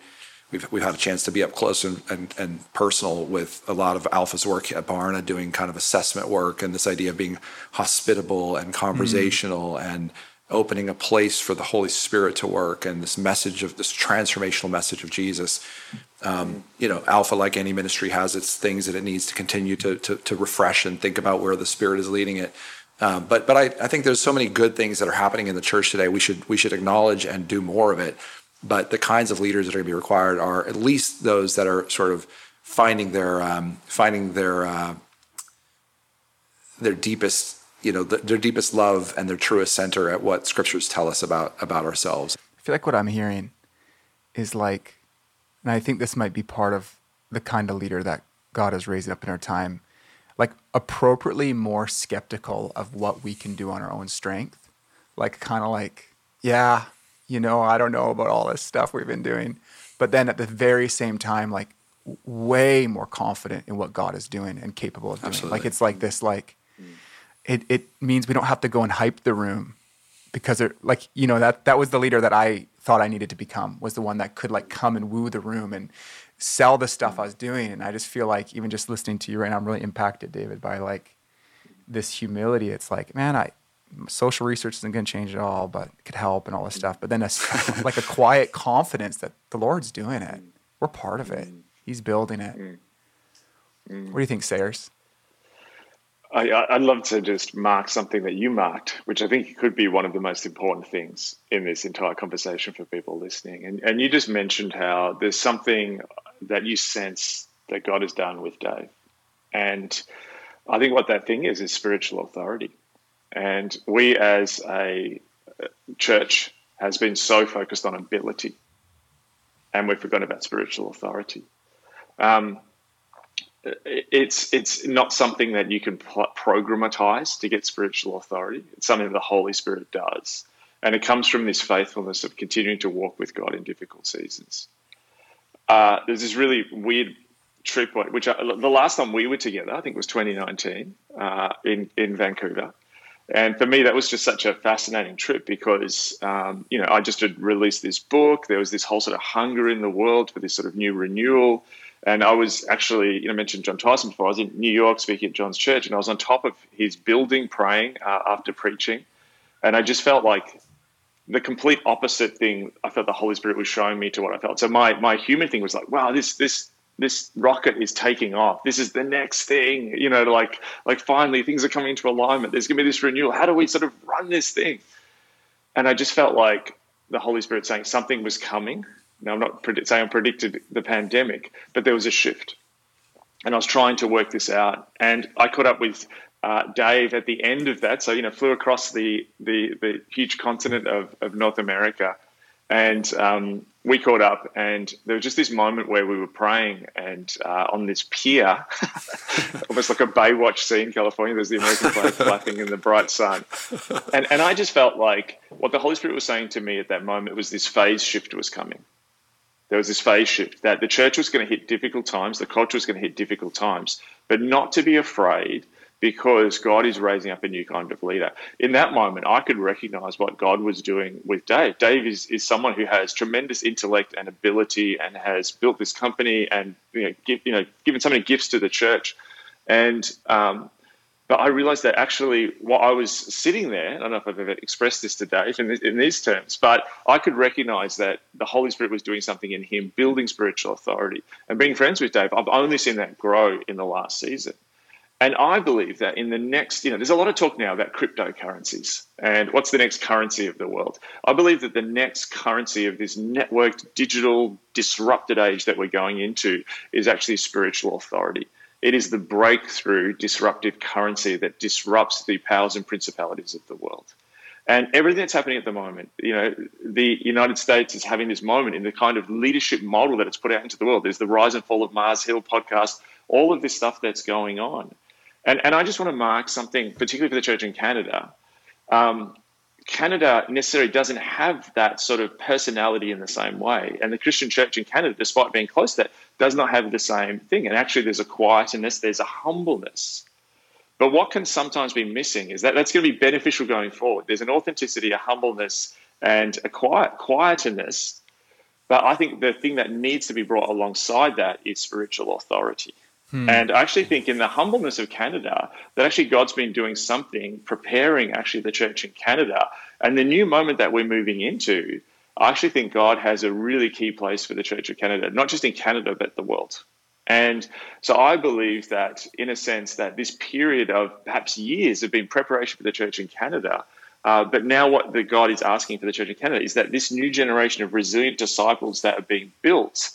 we've we've had a chance to be up close and, and, and personal with a lot of Alpha's work at Barna, doing kind of assessment work and this idea of being hospitable and conversational mm. and opening a place for the Holy Spirit to work and this message of this transformational message of Jesus. Um, you know, Alpha, like any ministry, has its things that it needs to continue to to, to refresh and think about where the Spirit is leading it. Um, but but I, I think there's so many good things that are happening in the church today. We should we should acknowledge and do more of it but the kinds of leaders that are going to be required are at least those that are sort of finding their um, finding their uh, their deepest you know their deepest love and their truest center at what scriptures tell us about about ourselves. I feel like what I'm hearing is like, and I think this might be part of the kind of leader that God is raising up in our time, like appropriately more skeptical of what we can do on our own strength, like kind of like, yeah, you know, I don't know about all this stuff we've been doing. But then at the very same time, like way more confident in what God is doing and capable of doing. Absolutely. Like it's like this, like mm. it, it means we don't have to go and hype the room because it like, you know, that that was the leader that I thought I needed to become, was the one that could like come and woo the room and sell the stuff I was doing. And I just feel like even just listening to you right now, I'm really impacted, David, by like this humility. It's like, man, I social research isn't going to change at all, but it could help and all this stuff. But then a, like a quiet confidence that the Lord's doing it. We're part of it. Mm. He's building it. Mm. Mm. What do you think, Sayers? I, would love to just mark something that you marked, which I think could be one of the most important things in this entire conversation for people listening. And, and you just mentioned how there's something that you sense that God has done with Dave. And I think what that thing is is spiritual authority. And we as a church has been so focused on ability and we've forgotten about spiritual authority. Um, it's it's not something that you can programatize to get spiritual authority. It's something the Holy Spirit does, and it comes from this faithfulness of continuing to walk with God in difficult seasons. Uh, there's this really weird trip, which I, the last time we were together, I think was 2019 uh, in in Vancouver, and for me, that was just such a fascinating trip because, um, you know, I just had released this book. There was this whole sort of hunger in the world for this sort of new renewal. And I was actually, you know, mentioned John Tyson before. I was in New York speaking at John's church, and I was on top of his building praying uh, after preaching. And I just felt like the complete opposite thing I felt the Holy Spirit was showing me to what I felt. So my my human thing was like, wow, this this this rocket is taking off. This is the next thing, you know, like like finally things are coming into alignment. There's to be this renewal. How do we sort of run this thing? And I just felt like the Holy Spirit saying something was coming. Now I'm not predict, saying I predicted the pandemic, but there was a shift, and I was trying to work this out. And I caught up with uh, Dave at the end of that. So you know, flew across the the, the huge continent of, of North America and um, we caught up, and there was just this moment where we were praying, and uh, on this pier, almost like a Baywatch scene, in California. There's the American flag flapping in the bright sun, and and I just felt like what the Holy Spirit was saying to me at that moment was this phase shift was coming. There was this phase shift that the church was going to hit difficult times, the culture was going to hit difficult times, but not to be afraid because God is raising up a new kind of leader. In that moment, I could recognize what God was doing with Dave. Dave is, is someone who has tremendous intellect and ability and has built this company and you know, give, you know given so many gifts to the church. And um, but I realized that actually, while I was sitting there, I don't know if I've ever expressed this to Dave in, in these terms, but I could recognize that the Holy Spirit was doing something in him, building spiritual authority. And being friends with Dave, I've only seen that grow in the last season. And I believe that in the next, you know, there's a lot of talk now about cryptocurrencies and what's the next currency of the world. I believe that the next currency of this networked, digital, disrupted age that we're going into is actually spiritual authority. It is the breakthrough disruptive currency that disrupts the powers and principalities of the world. And everything that's happening at the moment, you know, the United States is having this moment in the kind of leadership model that it's put out into the world. There's the rise and fall of Mars Hill podcast, all of this stuff that's going on. And, and I just want to mark something, particularly for the church in Canada. Um, Canada necessarily doesn't have that sort of personality in the same way. And the Christian church in Canada, despite being close to that, does not have the same thing. And actually, there's a quietness, there's a humbleness but what can sometimes be missing is that that's going to be beneficial going forward. There's an authenticity, a humbleness, and a quiet quietness. But I think the thing that needs to be brought alongside that is spiritual authority. Hmm. And I actually think in the humbleness of Canada, that actually God's been doing something, preparing actually the church in Canada. And the new moment that we're moving into, I actually think God has a really key place for the church of Canada, not just in Canada, but the world. And so I believe that, in a sense, that this period of perhaps years have been preparation for the church in Canada. Uh, but now, what the God is asking for the church in Canada is that this new generation of resilient disciples that are being built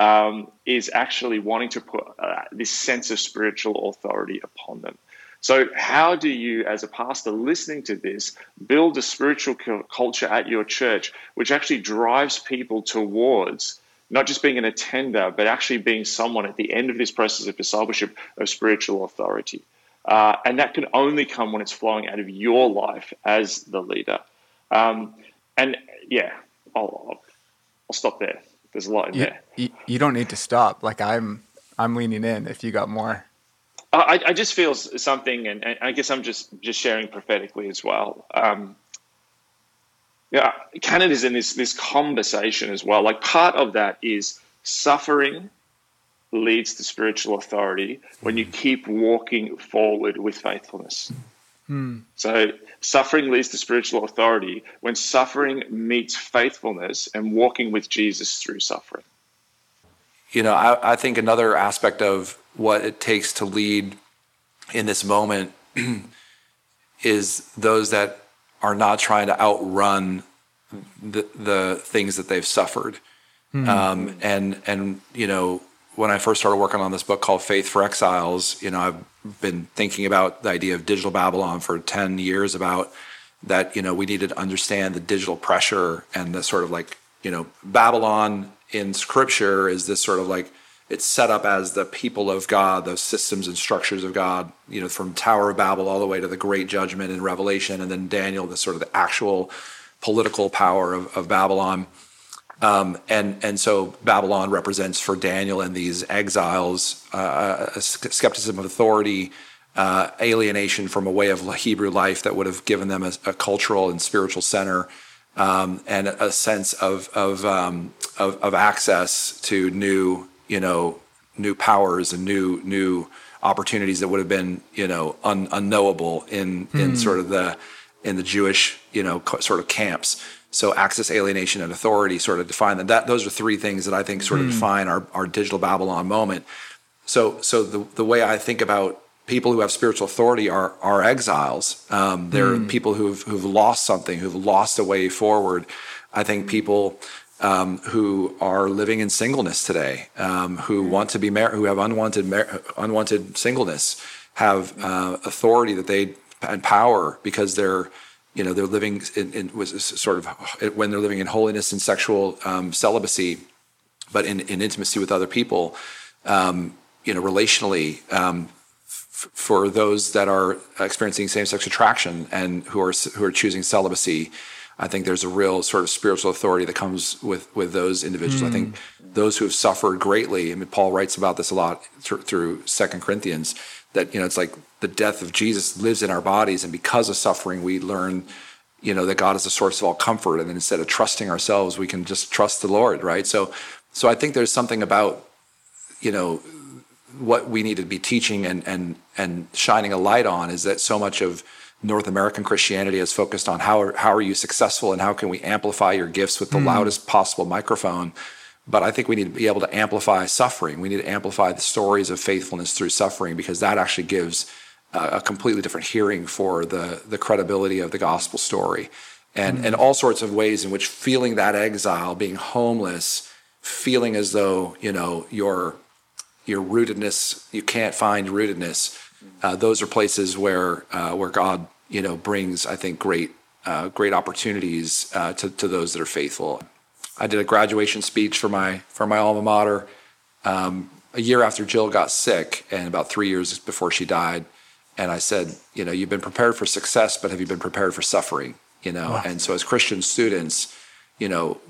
um, is actually wanting to put uh, this sense of spiritual authority upon them. So, how do you, as a pastor listening to this, build a spiritual culture at your church which actually drives people towards not just being an attender, but actually being someone at the end of this process of discipleship of spiritual authority. Uh, and that can only come when it's flowing out of your life as the leader. Um, and yeah, I'll, I'll, stop there. There's a lot in you, there. You, you don't need to stop. Like I'm, I'm leaning in. If you got more, I, I just feel something, and, and, I guess I'm just just sharing prophetically as well. Um, yeah, Canada's in this this conversation as well. Like part of that is suffering leads to spiritual authority when you keep walking forward with faithfulness. Hmm. So suffering leads to spiritual authority when suffering meets faithfulness and walking with Jesus through suffering. You know, I, I think another aspect of what it takes to lead in this moment is those that are not trying to outrun the, the things that they've suffered. Mm-hmm. Um, and and you know when I first started working on this book called Faith for Exiles, you know I've been thinking about the idea of digital Babylon for ten years about that. You know we needed to understand the digital pressure and the sort of like you know Babylon in Scripture is this sort of like it's set up as the people of God, the systems and structures of God, you know, from Tower of Babel all the way to the Great Judgment in Revelation, and then Daniel, the sort of the actual political power of, of Babylon. Um, and and so Babylon represents for Daniel and these exiles uh, a skepticism of authority, uh, alienation from a way of Hebrew life that would have given them a, a cultural and spiritual center, um, and a sense of of, um, of, of access to new you know new powers and new new opportunities that would have been you know un, unknowable in in hmm. sort of the in the Jewish you know sort of camps. So access, alienation, and authority sort of define that. that those are three things that I think sort of hmm. define our, our digital Babylon moment. So so the the way I think about people who have spiritual authority are are exiles. Um, they're mm. people who've who've lost something, who've lost a way forward. I think people um, who are living in singleness today, um, who want to be married, who have unwanted mar- unwanted singleness, have uh, authority that they and power because they're you know they're living in, in was sort of when they're living in holiness and sexual um, celibacy, but in, in intimacy with other people, um, you know, relationally. Um, f- for those that are experiencing same-sex attraction and who are who are choosing celibacy, I think there's a real sort of spiritual authority that comes with with those individuals. Mm. I think hmm. those who have suffered greatly. I mean, Paul writes about this a lot th- through Second Corinthians. That you know, it's like the death of Jesus lives in our bodies, and because of suffering, we learn, you know, that God is the source of all comfort. And then instead of trusting ourselves, we can just trust the Lord, right? So, so I think there's something about, you know, what we need to be teaching and and and shining a light on is that so much of North American Christianity is focused on how are, how are you successful and how can we amplify your gifts with the mm. loudest possible microphone. But I think we need to be able to amplify suffering. We need to amplify the stories of faithfulness through suffering because that actually gives a completely different hearing for the the credibility of the gospel story, and mm. and all sorts of ways in which feeling that exile, being homeless, feeling as though you know you're your rootedness, you can't find rootedness. Uh, those are places where uh, where God, you know, brings I think great uh, great opportunities uh, to to those that are faithful. I did a graduation speech for my for my alma mater um, a year after Jill got sick, and about three years before she died. And I said, you know, you've been prepared for success, but have you been prepared for suffering? You know, wow. and so as Christian students, you know,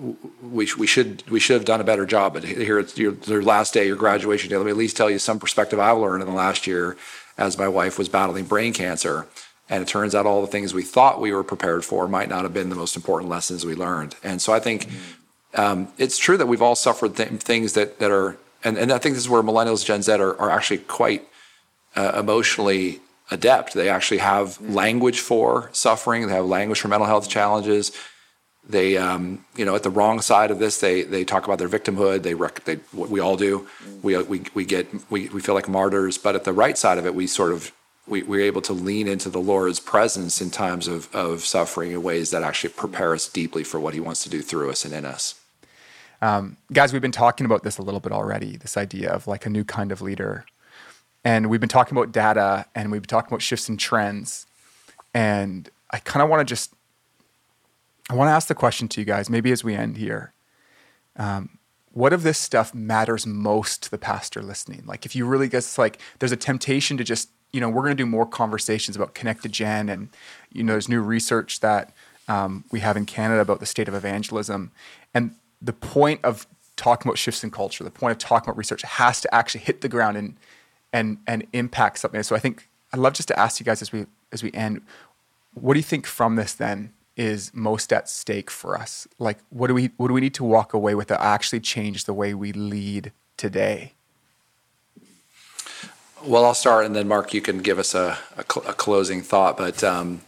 we, we should we should have done a better job. But here it's your, your last day, your graduation day. Let me at least tell you some perspective I've learned in the last year, as my wife was battling brain cancer. And it turns out all the things we thought we were prepared for might not have been the most important lessons we learned. And so I think um, it's true that we've all suffered th- things that that are, and, and I think this is where millennials, Gen Z are, are actually quite uh, emotionally adept. They actually have language for suffering. They have language for mental health challenges they um, you know at the wrong side of this they they talk about their victimhood they rec- they what we all do we we we get we, we feel like martyrs but at the right side of it we sort of we, we're able to lean into the Lord's presence in times of, of suffering in ways that actually prepare us deeply for what He wants to do through us and in us. Um, guys, we've been talking about this a little bit already this idea of like a new kind of leader. And we've been talking about data and we've been talking about shifts and trends. And I kind of want to just I want to ask the question to you guys, maybe as we end here. Um, what of this stuff matters most to the pastor listening? Like, if you really guess, like, there's a temptation to just, you know, we're going to do more conversations about connected gen, and you know, there's new research that um, we have in Canada about the state of evangelism, and the point of talking about shifts in culture, the point of talking about research has to actually hit the ground and and and impact something. So I think I'd love just to ask you guys as we as we end, what do you think from this then? Is most at stake for us? Like, what do we what do we need to walk away with that actually change the way we lead today? Well, I'll start, and then Mark, you can give us a, a, cl- a closing thought. But um,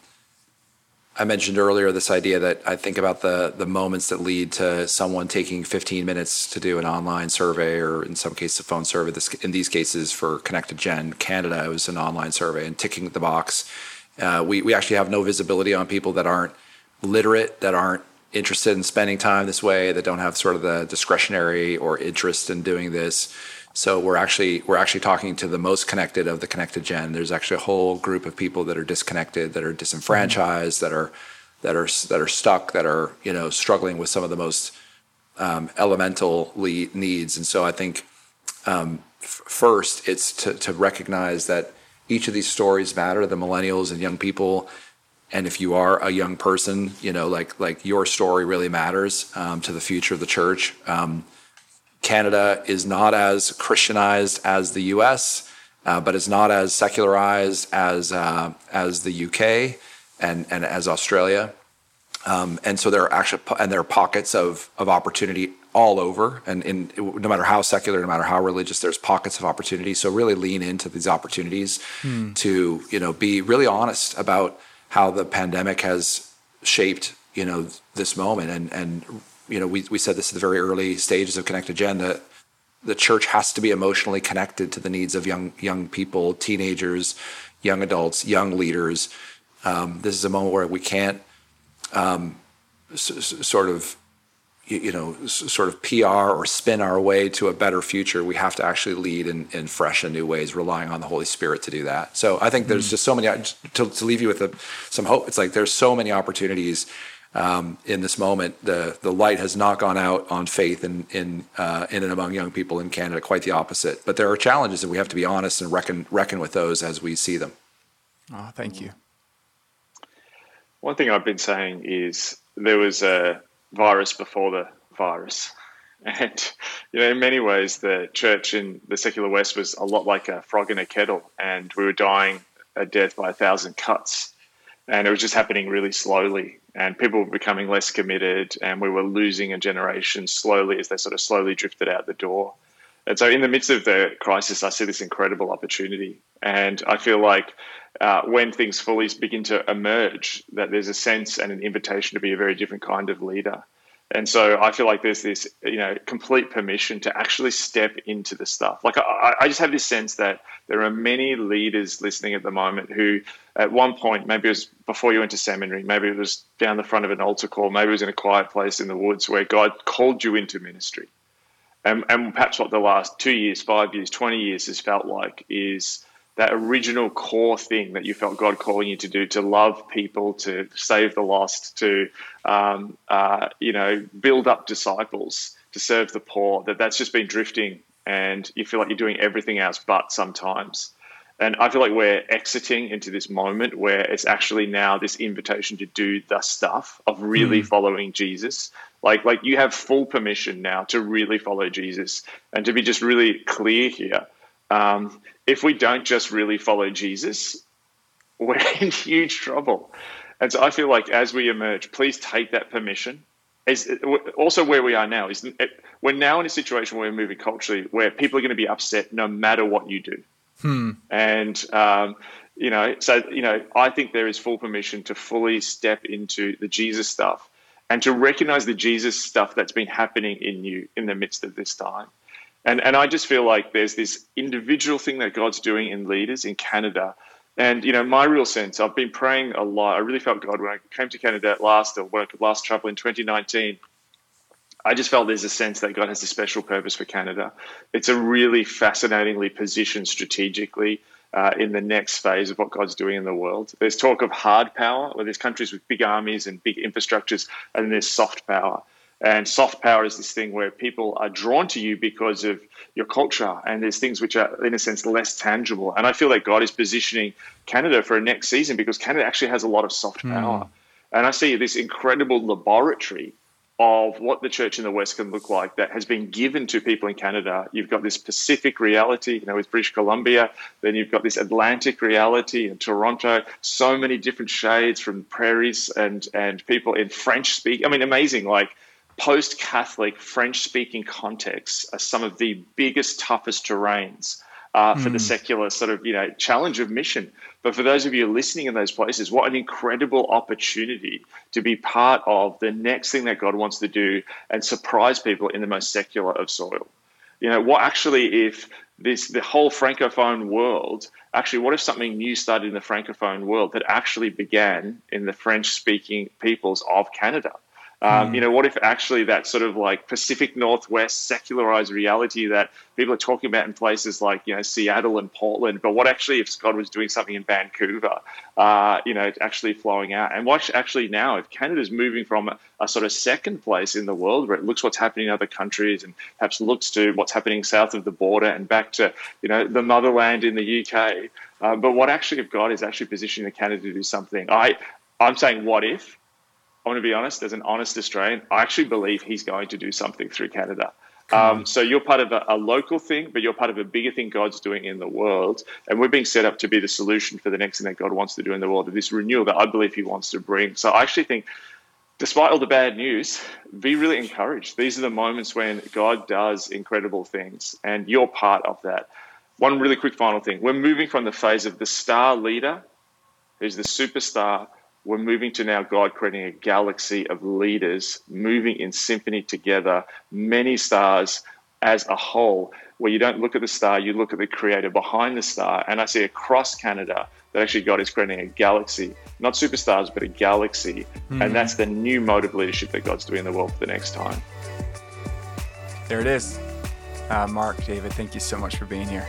I mentioned earlier this idea that I think about the the moments that lead to someone taking 15 minutes to do an online survey, or in some cases, a phone survey. This, in these cases, for Connected Gen Canada, it was an online survey, and ticking the box. Uh, we we actually have no visibility on people that aren't literate that aren't interested in spending time this way that don't have sort of the discretionary or interest in doing this. So we're actually we're actually talking to the most connected of the connected gen. There's actually a whole group of people that are disconnected that are disenfranchised that are that are that are stuck that are you know struggling with some of the most um, elemental needs. And so i think um, f- first it's to, to recognize that each of these stories matter the millennials and young people and if you are a young person, you know, like like your story really matters um, to the future of the church. Um, Canada is not as Christianized as the U.S., uh, but it's not as secularized as uh, as the UK and and as Australia. Um, and so there are actually and there are pockets of of opportunity all over, and in no matter how secular, no matter how religious, there's pockets of opportunity. So really lean into these opportunities hmm. to you know be really honest about how the pandemic has shaped you know this moment. And and you know we, we said this at the very early stages of connected gen that the church has to be emotionally connected to the needs of young young people teenagers young adults young leaders. Um, this is a moment where we can't um, s- sort of you know, sort of PR or spin our way to a better future, we have to actually lead in, in fresh and new ways, relying on the Holy Spirit to do that. So I think there's mm. just so many, to, to leave you with a, some hope, it's like there's so many opportunities um, in this moment. The, the light has not gone out on faith in, in, uh, in and among young people in Canada, quite the opposite. But there are challenges, and we have to be honest and reckon, reckon with those as we see them. Oh, thank you. One thing I've been saying is there was a, virus before the virus. And you know, in many ways, the church in the secular West was a lot like a frog in a kettle, and we were dying a death by a thousand cuts, and it was just happening really slowly. And people were becoming less committed, and we were losing a generation slowly as they sort of slowly drifted out the door. And so, in the midst of the crisis, I see this incredible opportunity, and I feel like uh, when things fully begin to emerge, that there's a sense and an invitation to be a very different kind of leader. And so I feel like there's this, you know, complete permission to actually step into the stuff. Like I, I, just have this sense that there are many leaders listening at the moment who, at one point, maybe it was before you went to seminary, maybe it was down the front of an altar call, maybe it was in a quiet place in the woods where God called you into ministry. And, and perhaps what the last two years, five years, 20 years has felt like is that original core thing that you felt God calling you to do to love people, to save the lost, to um, uh, you know build up disciples, to serve the poor. That that's just been drifting, and you feel like you're doing everything else but sometimes. And I feel like we're exiting into this moment where it's actually now this invitation to do the stuff of really mm. following Jesus. Like, like you have full permission now to really follow Jesus and to be just really clear here. Um, if we don't just really follow Jesus, we're in huge trouble. And so I feel like as we emerge, please take that permission. Is also where we are now is we're now in a situation where we're moving culturally where people are going to be upset no matter what you do. Hmm. And um, you know, so you know, I think there is full permission to fully step into the Jesus stuff and to recognize the Jesus stuff that's been happening in you in the midst of this time. And, and I just feel like there's this individual thing that God's doing in leaders in Canada. And, you know, my real sense, I've been praying a lot. I really felt God when I came to Canada last, or when I could last travel in 2019. I just felt there's a sense that God has a special purpose for Canada. It's a really fascinatingly positioned strategically uh, in the next phase of what God's doing in the world. There's talk of hard power, where there's countries with big armies and big infrastructures, and there's soft power. And soft power is this thing where people are drawn to you because of your culture, and there's things which are, in a sense, less tangible. And I feel that God is positioning Canada for a next season because Canada actually has a lot of soft hmm. power. Mm. And I see this incredible laboratory of what the church in the West can look like that has been given to people in Canada. You've got this Pacific reality, you know, with British Columbia. Then you've got this Atlantic reality in Toronto. So many different shades from prairies and and people in French speak. I mean, amazing. Like post Catholic French speaking contexts are some of the biggest, toughest terrains uh, for mm. the secular sort of you know challenge of mission. But for those of you listening in those places, what an incredible opportunity to be part of the next thing that God wants to do and surprise people in the most secular of soil. You know, what actually if this the whole francophone world actually what if something new started in the francophone world that actually began in the French speaking peoples of Canada? Um, mm. You know, what if actually that sort of like Pacific Northwest secularized reality that people are talking about in places like you know Seattle and Portland, but what actually if God was doing something in Vancouver, uh, you know, actually flowing out, and watch actually now if Canada's moving from a, a, sort of second place in the world where it looks what's happening in other countries and perhaps looks to what's happening south of the border and back to you know the motherland in the UK, uh, but what actually if God is actually positioning Canada to do something? I I'm saying what if I want to be honest, as an honest Australian, I actually believe he's going to do something through Canada. Um, so you're part of a, a, local thing, but you're part of a bigger thing God's doing in the world, and we're being set up to be the solution for the next thing that God wants to do in the world, this renewal that I believe He wants to bring. So I actually think, despite all the bad news, be really encouraged. These are the moments when God does incredible things, and you're part of that. One really quick final thing: we're moving from the phase of the star leader, who's the superstar we're moving to now God creating a galaxy of leaders moving in symphony together, many stars as a whole, where you don't look at the star, you look at the creator behind the star. And I see across Canada that actually God is creating a galaxy, not superstars, but a galaxy. Mm-hmm. And that's the new mode of leadership that God's doing in the world for the next time. There it is. Uh, Mark, David, thank you so much for being here.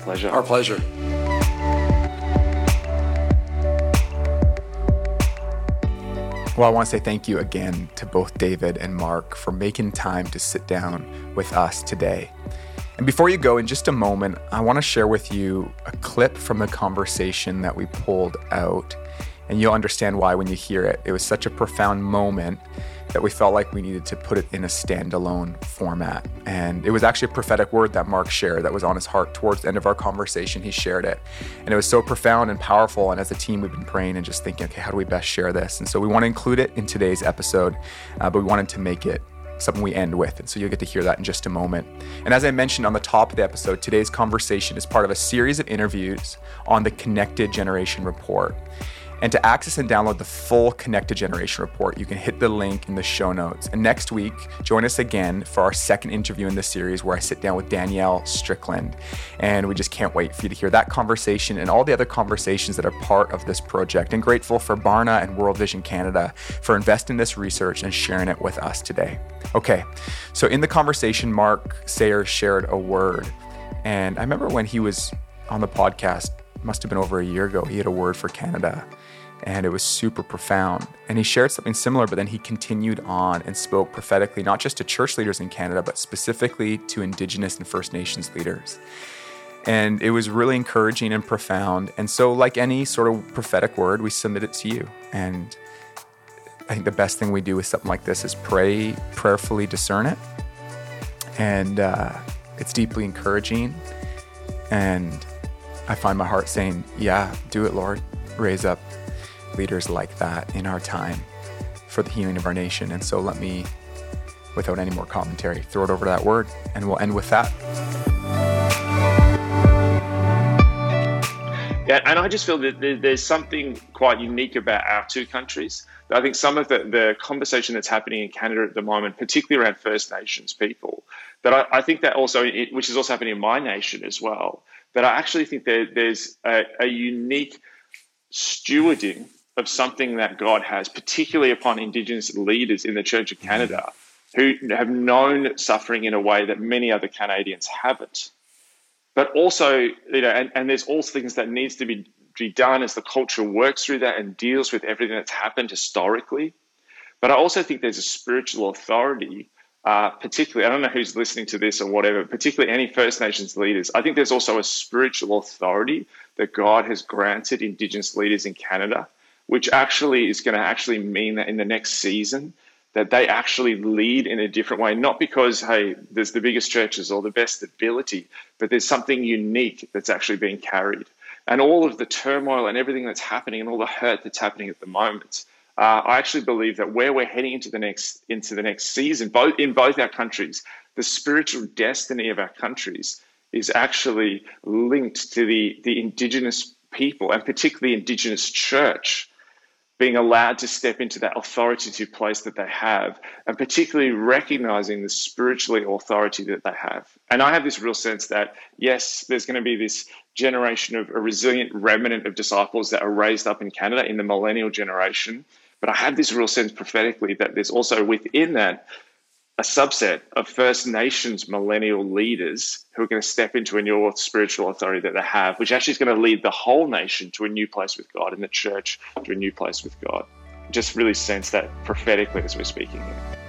Pleasure. Our pleasure. Well, I want to say thank you again to both David and Mark for making time to sit down with us today. And before you go, in just a moment, I want to share with you a clip from the conversation that we pulled out. And you'll understand why when you hear it. It was such a profound moment that we felt like we needed to put it in a standalone format. And it was actually a prophetic word that Mark shared that was on his heart towards the end of our conversation. He shared it. And it was so profound and powerful. And as a team, we've been praying and just thinking, okay, how do we best share this? And so we want to include it in today's episode, uh, but we wanted to make it something we end with. And so you'll get to hear that in just a moment. And as I mentioned on the top of the episode, today's conversation is part of a series of interviews on the Connected Generation Report. And to access and download the full Connected Generation report, you can hit the link in the show notes. And next week, join us again for our second interview in this series where I sit down with Danielle Strickland. And we just can't wait for you to hear that conversation and all the other conversations that are part of this project. And grateful for Barna and World Vision Canada for investing this research and sharing it with us today. Okay, so in the conversation, Mark Sayers shared a word. And I remember when he was on the podcast, must have been over a year ago, he had a word for Canada and it was super profound. And he shared something similar, but then he continued on and spoke prophetically, not just to church leaders in Canada, but specifically to Indigenous and First Nations leaders. And it was really encouraging and profound. And so, like any sort of prophetic word, we submit it to you. And I think the best thing we do with something like this is pray, prayerfully discern it. And uh, it's deeply encouraging. And I find my heart saying, Yeah, do it, Lord. Raise up leaders like that in our time for the healing of our nation. And so let me, without any more commentary, throw it over to that word, and we'll end with that. Yeah, and I just feel that there's something quite unique about our two countries. I think some of the, the conversation that's happening in Canada at the moment, particularly around First Nations people, that I, I think that also, which is also happening in my nation as well, that I actually think that there's a, a unique stewarding of something that God has, particularly upon Indigenous leaders in the Church of Canada who have known suffering in a way that many other Canadians haven't. But also, you know, and, and there's all things that needs to be, be done as the culture works through that and deals with everything that's happened historically. But I also think there's a spiritual authority, uh, particularly, I don't know who's listening to this or whatever, particularly any First Nations leaders. I think there's also a spiritual authority that God has granted Indigenous leaders in Canada which actually is going to actually mean that in the next season that they actually lead in a different way. Not because hey there's the biggest churches or the best ability but there's something unique that's actually being carried. And all of the turmoil and everything that's happening and all the hurt that's happening at the moment uh, I actually believe that where we're heading into the next into the next season, both in both our countries, the spiritual destiny of our countries is actually linked to the the indigenous people and particularly indigenous church being allowed to step into that authoritative place that they have, and particularly recognizing the spiritually authority that they have. And I have this real sense that, yes, there's going to be this generation of a resilient remnant of disciples that are raised up in Canada in the millennial generation. But I have this real sense prophetically that there's also within that a subset of First Nations millennial leaders who are going to step into a new spiritual authority that they have, which actually is going to lead the whole nation to a new place with God and the church to a new place with God. Just really sense that prophetically as we're speaking here.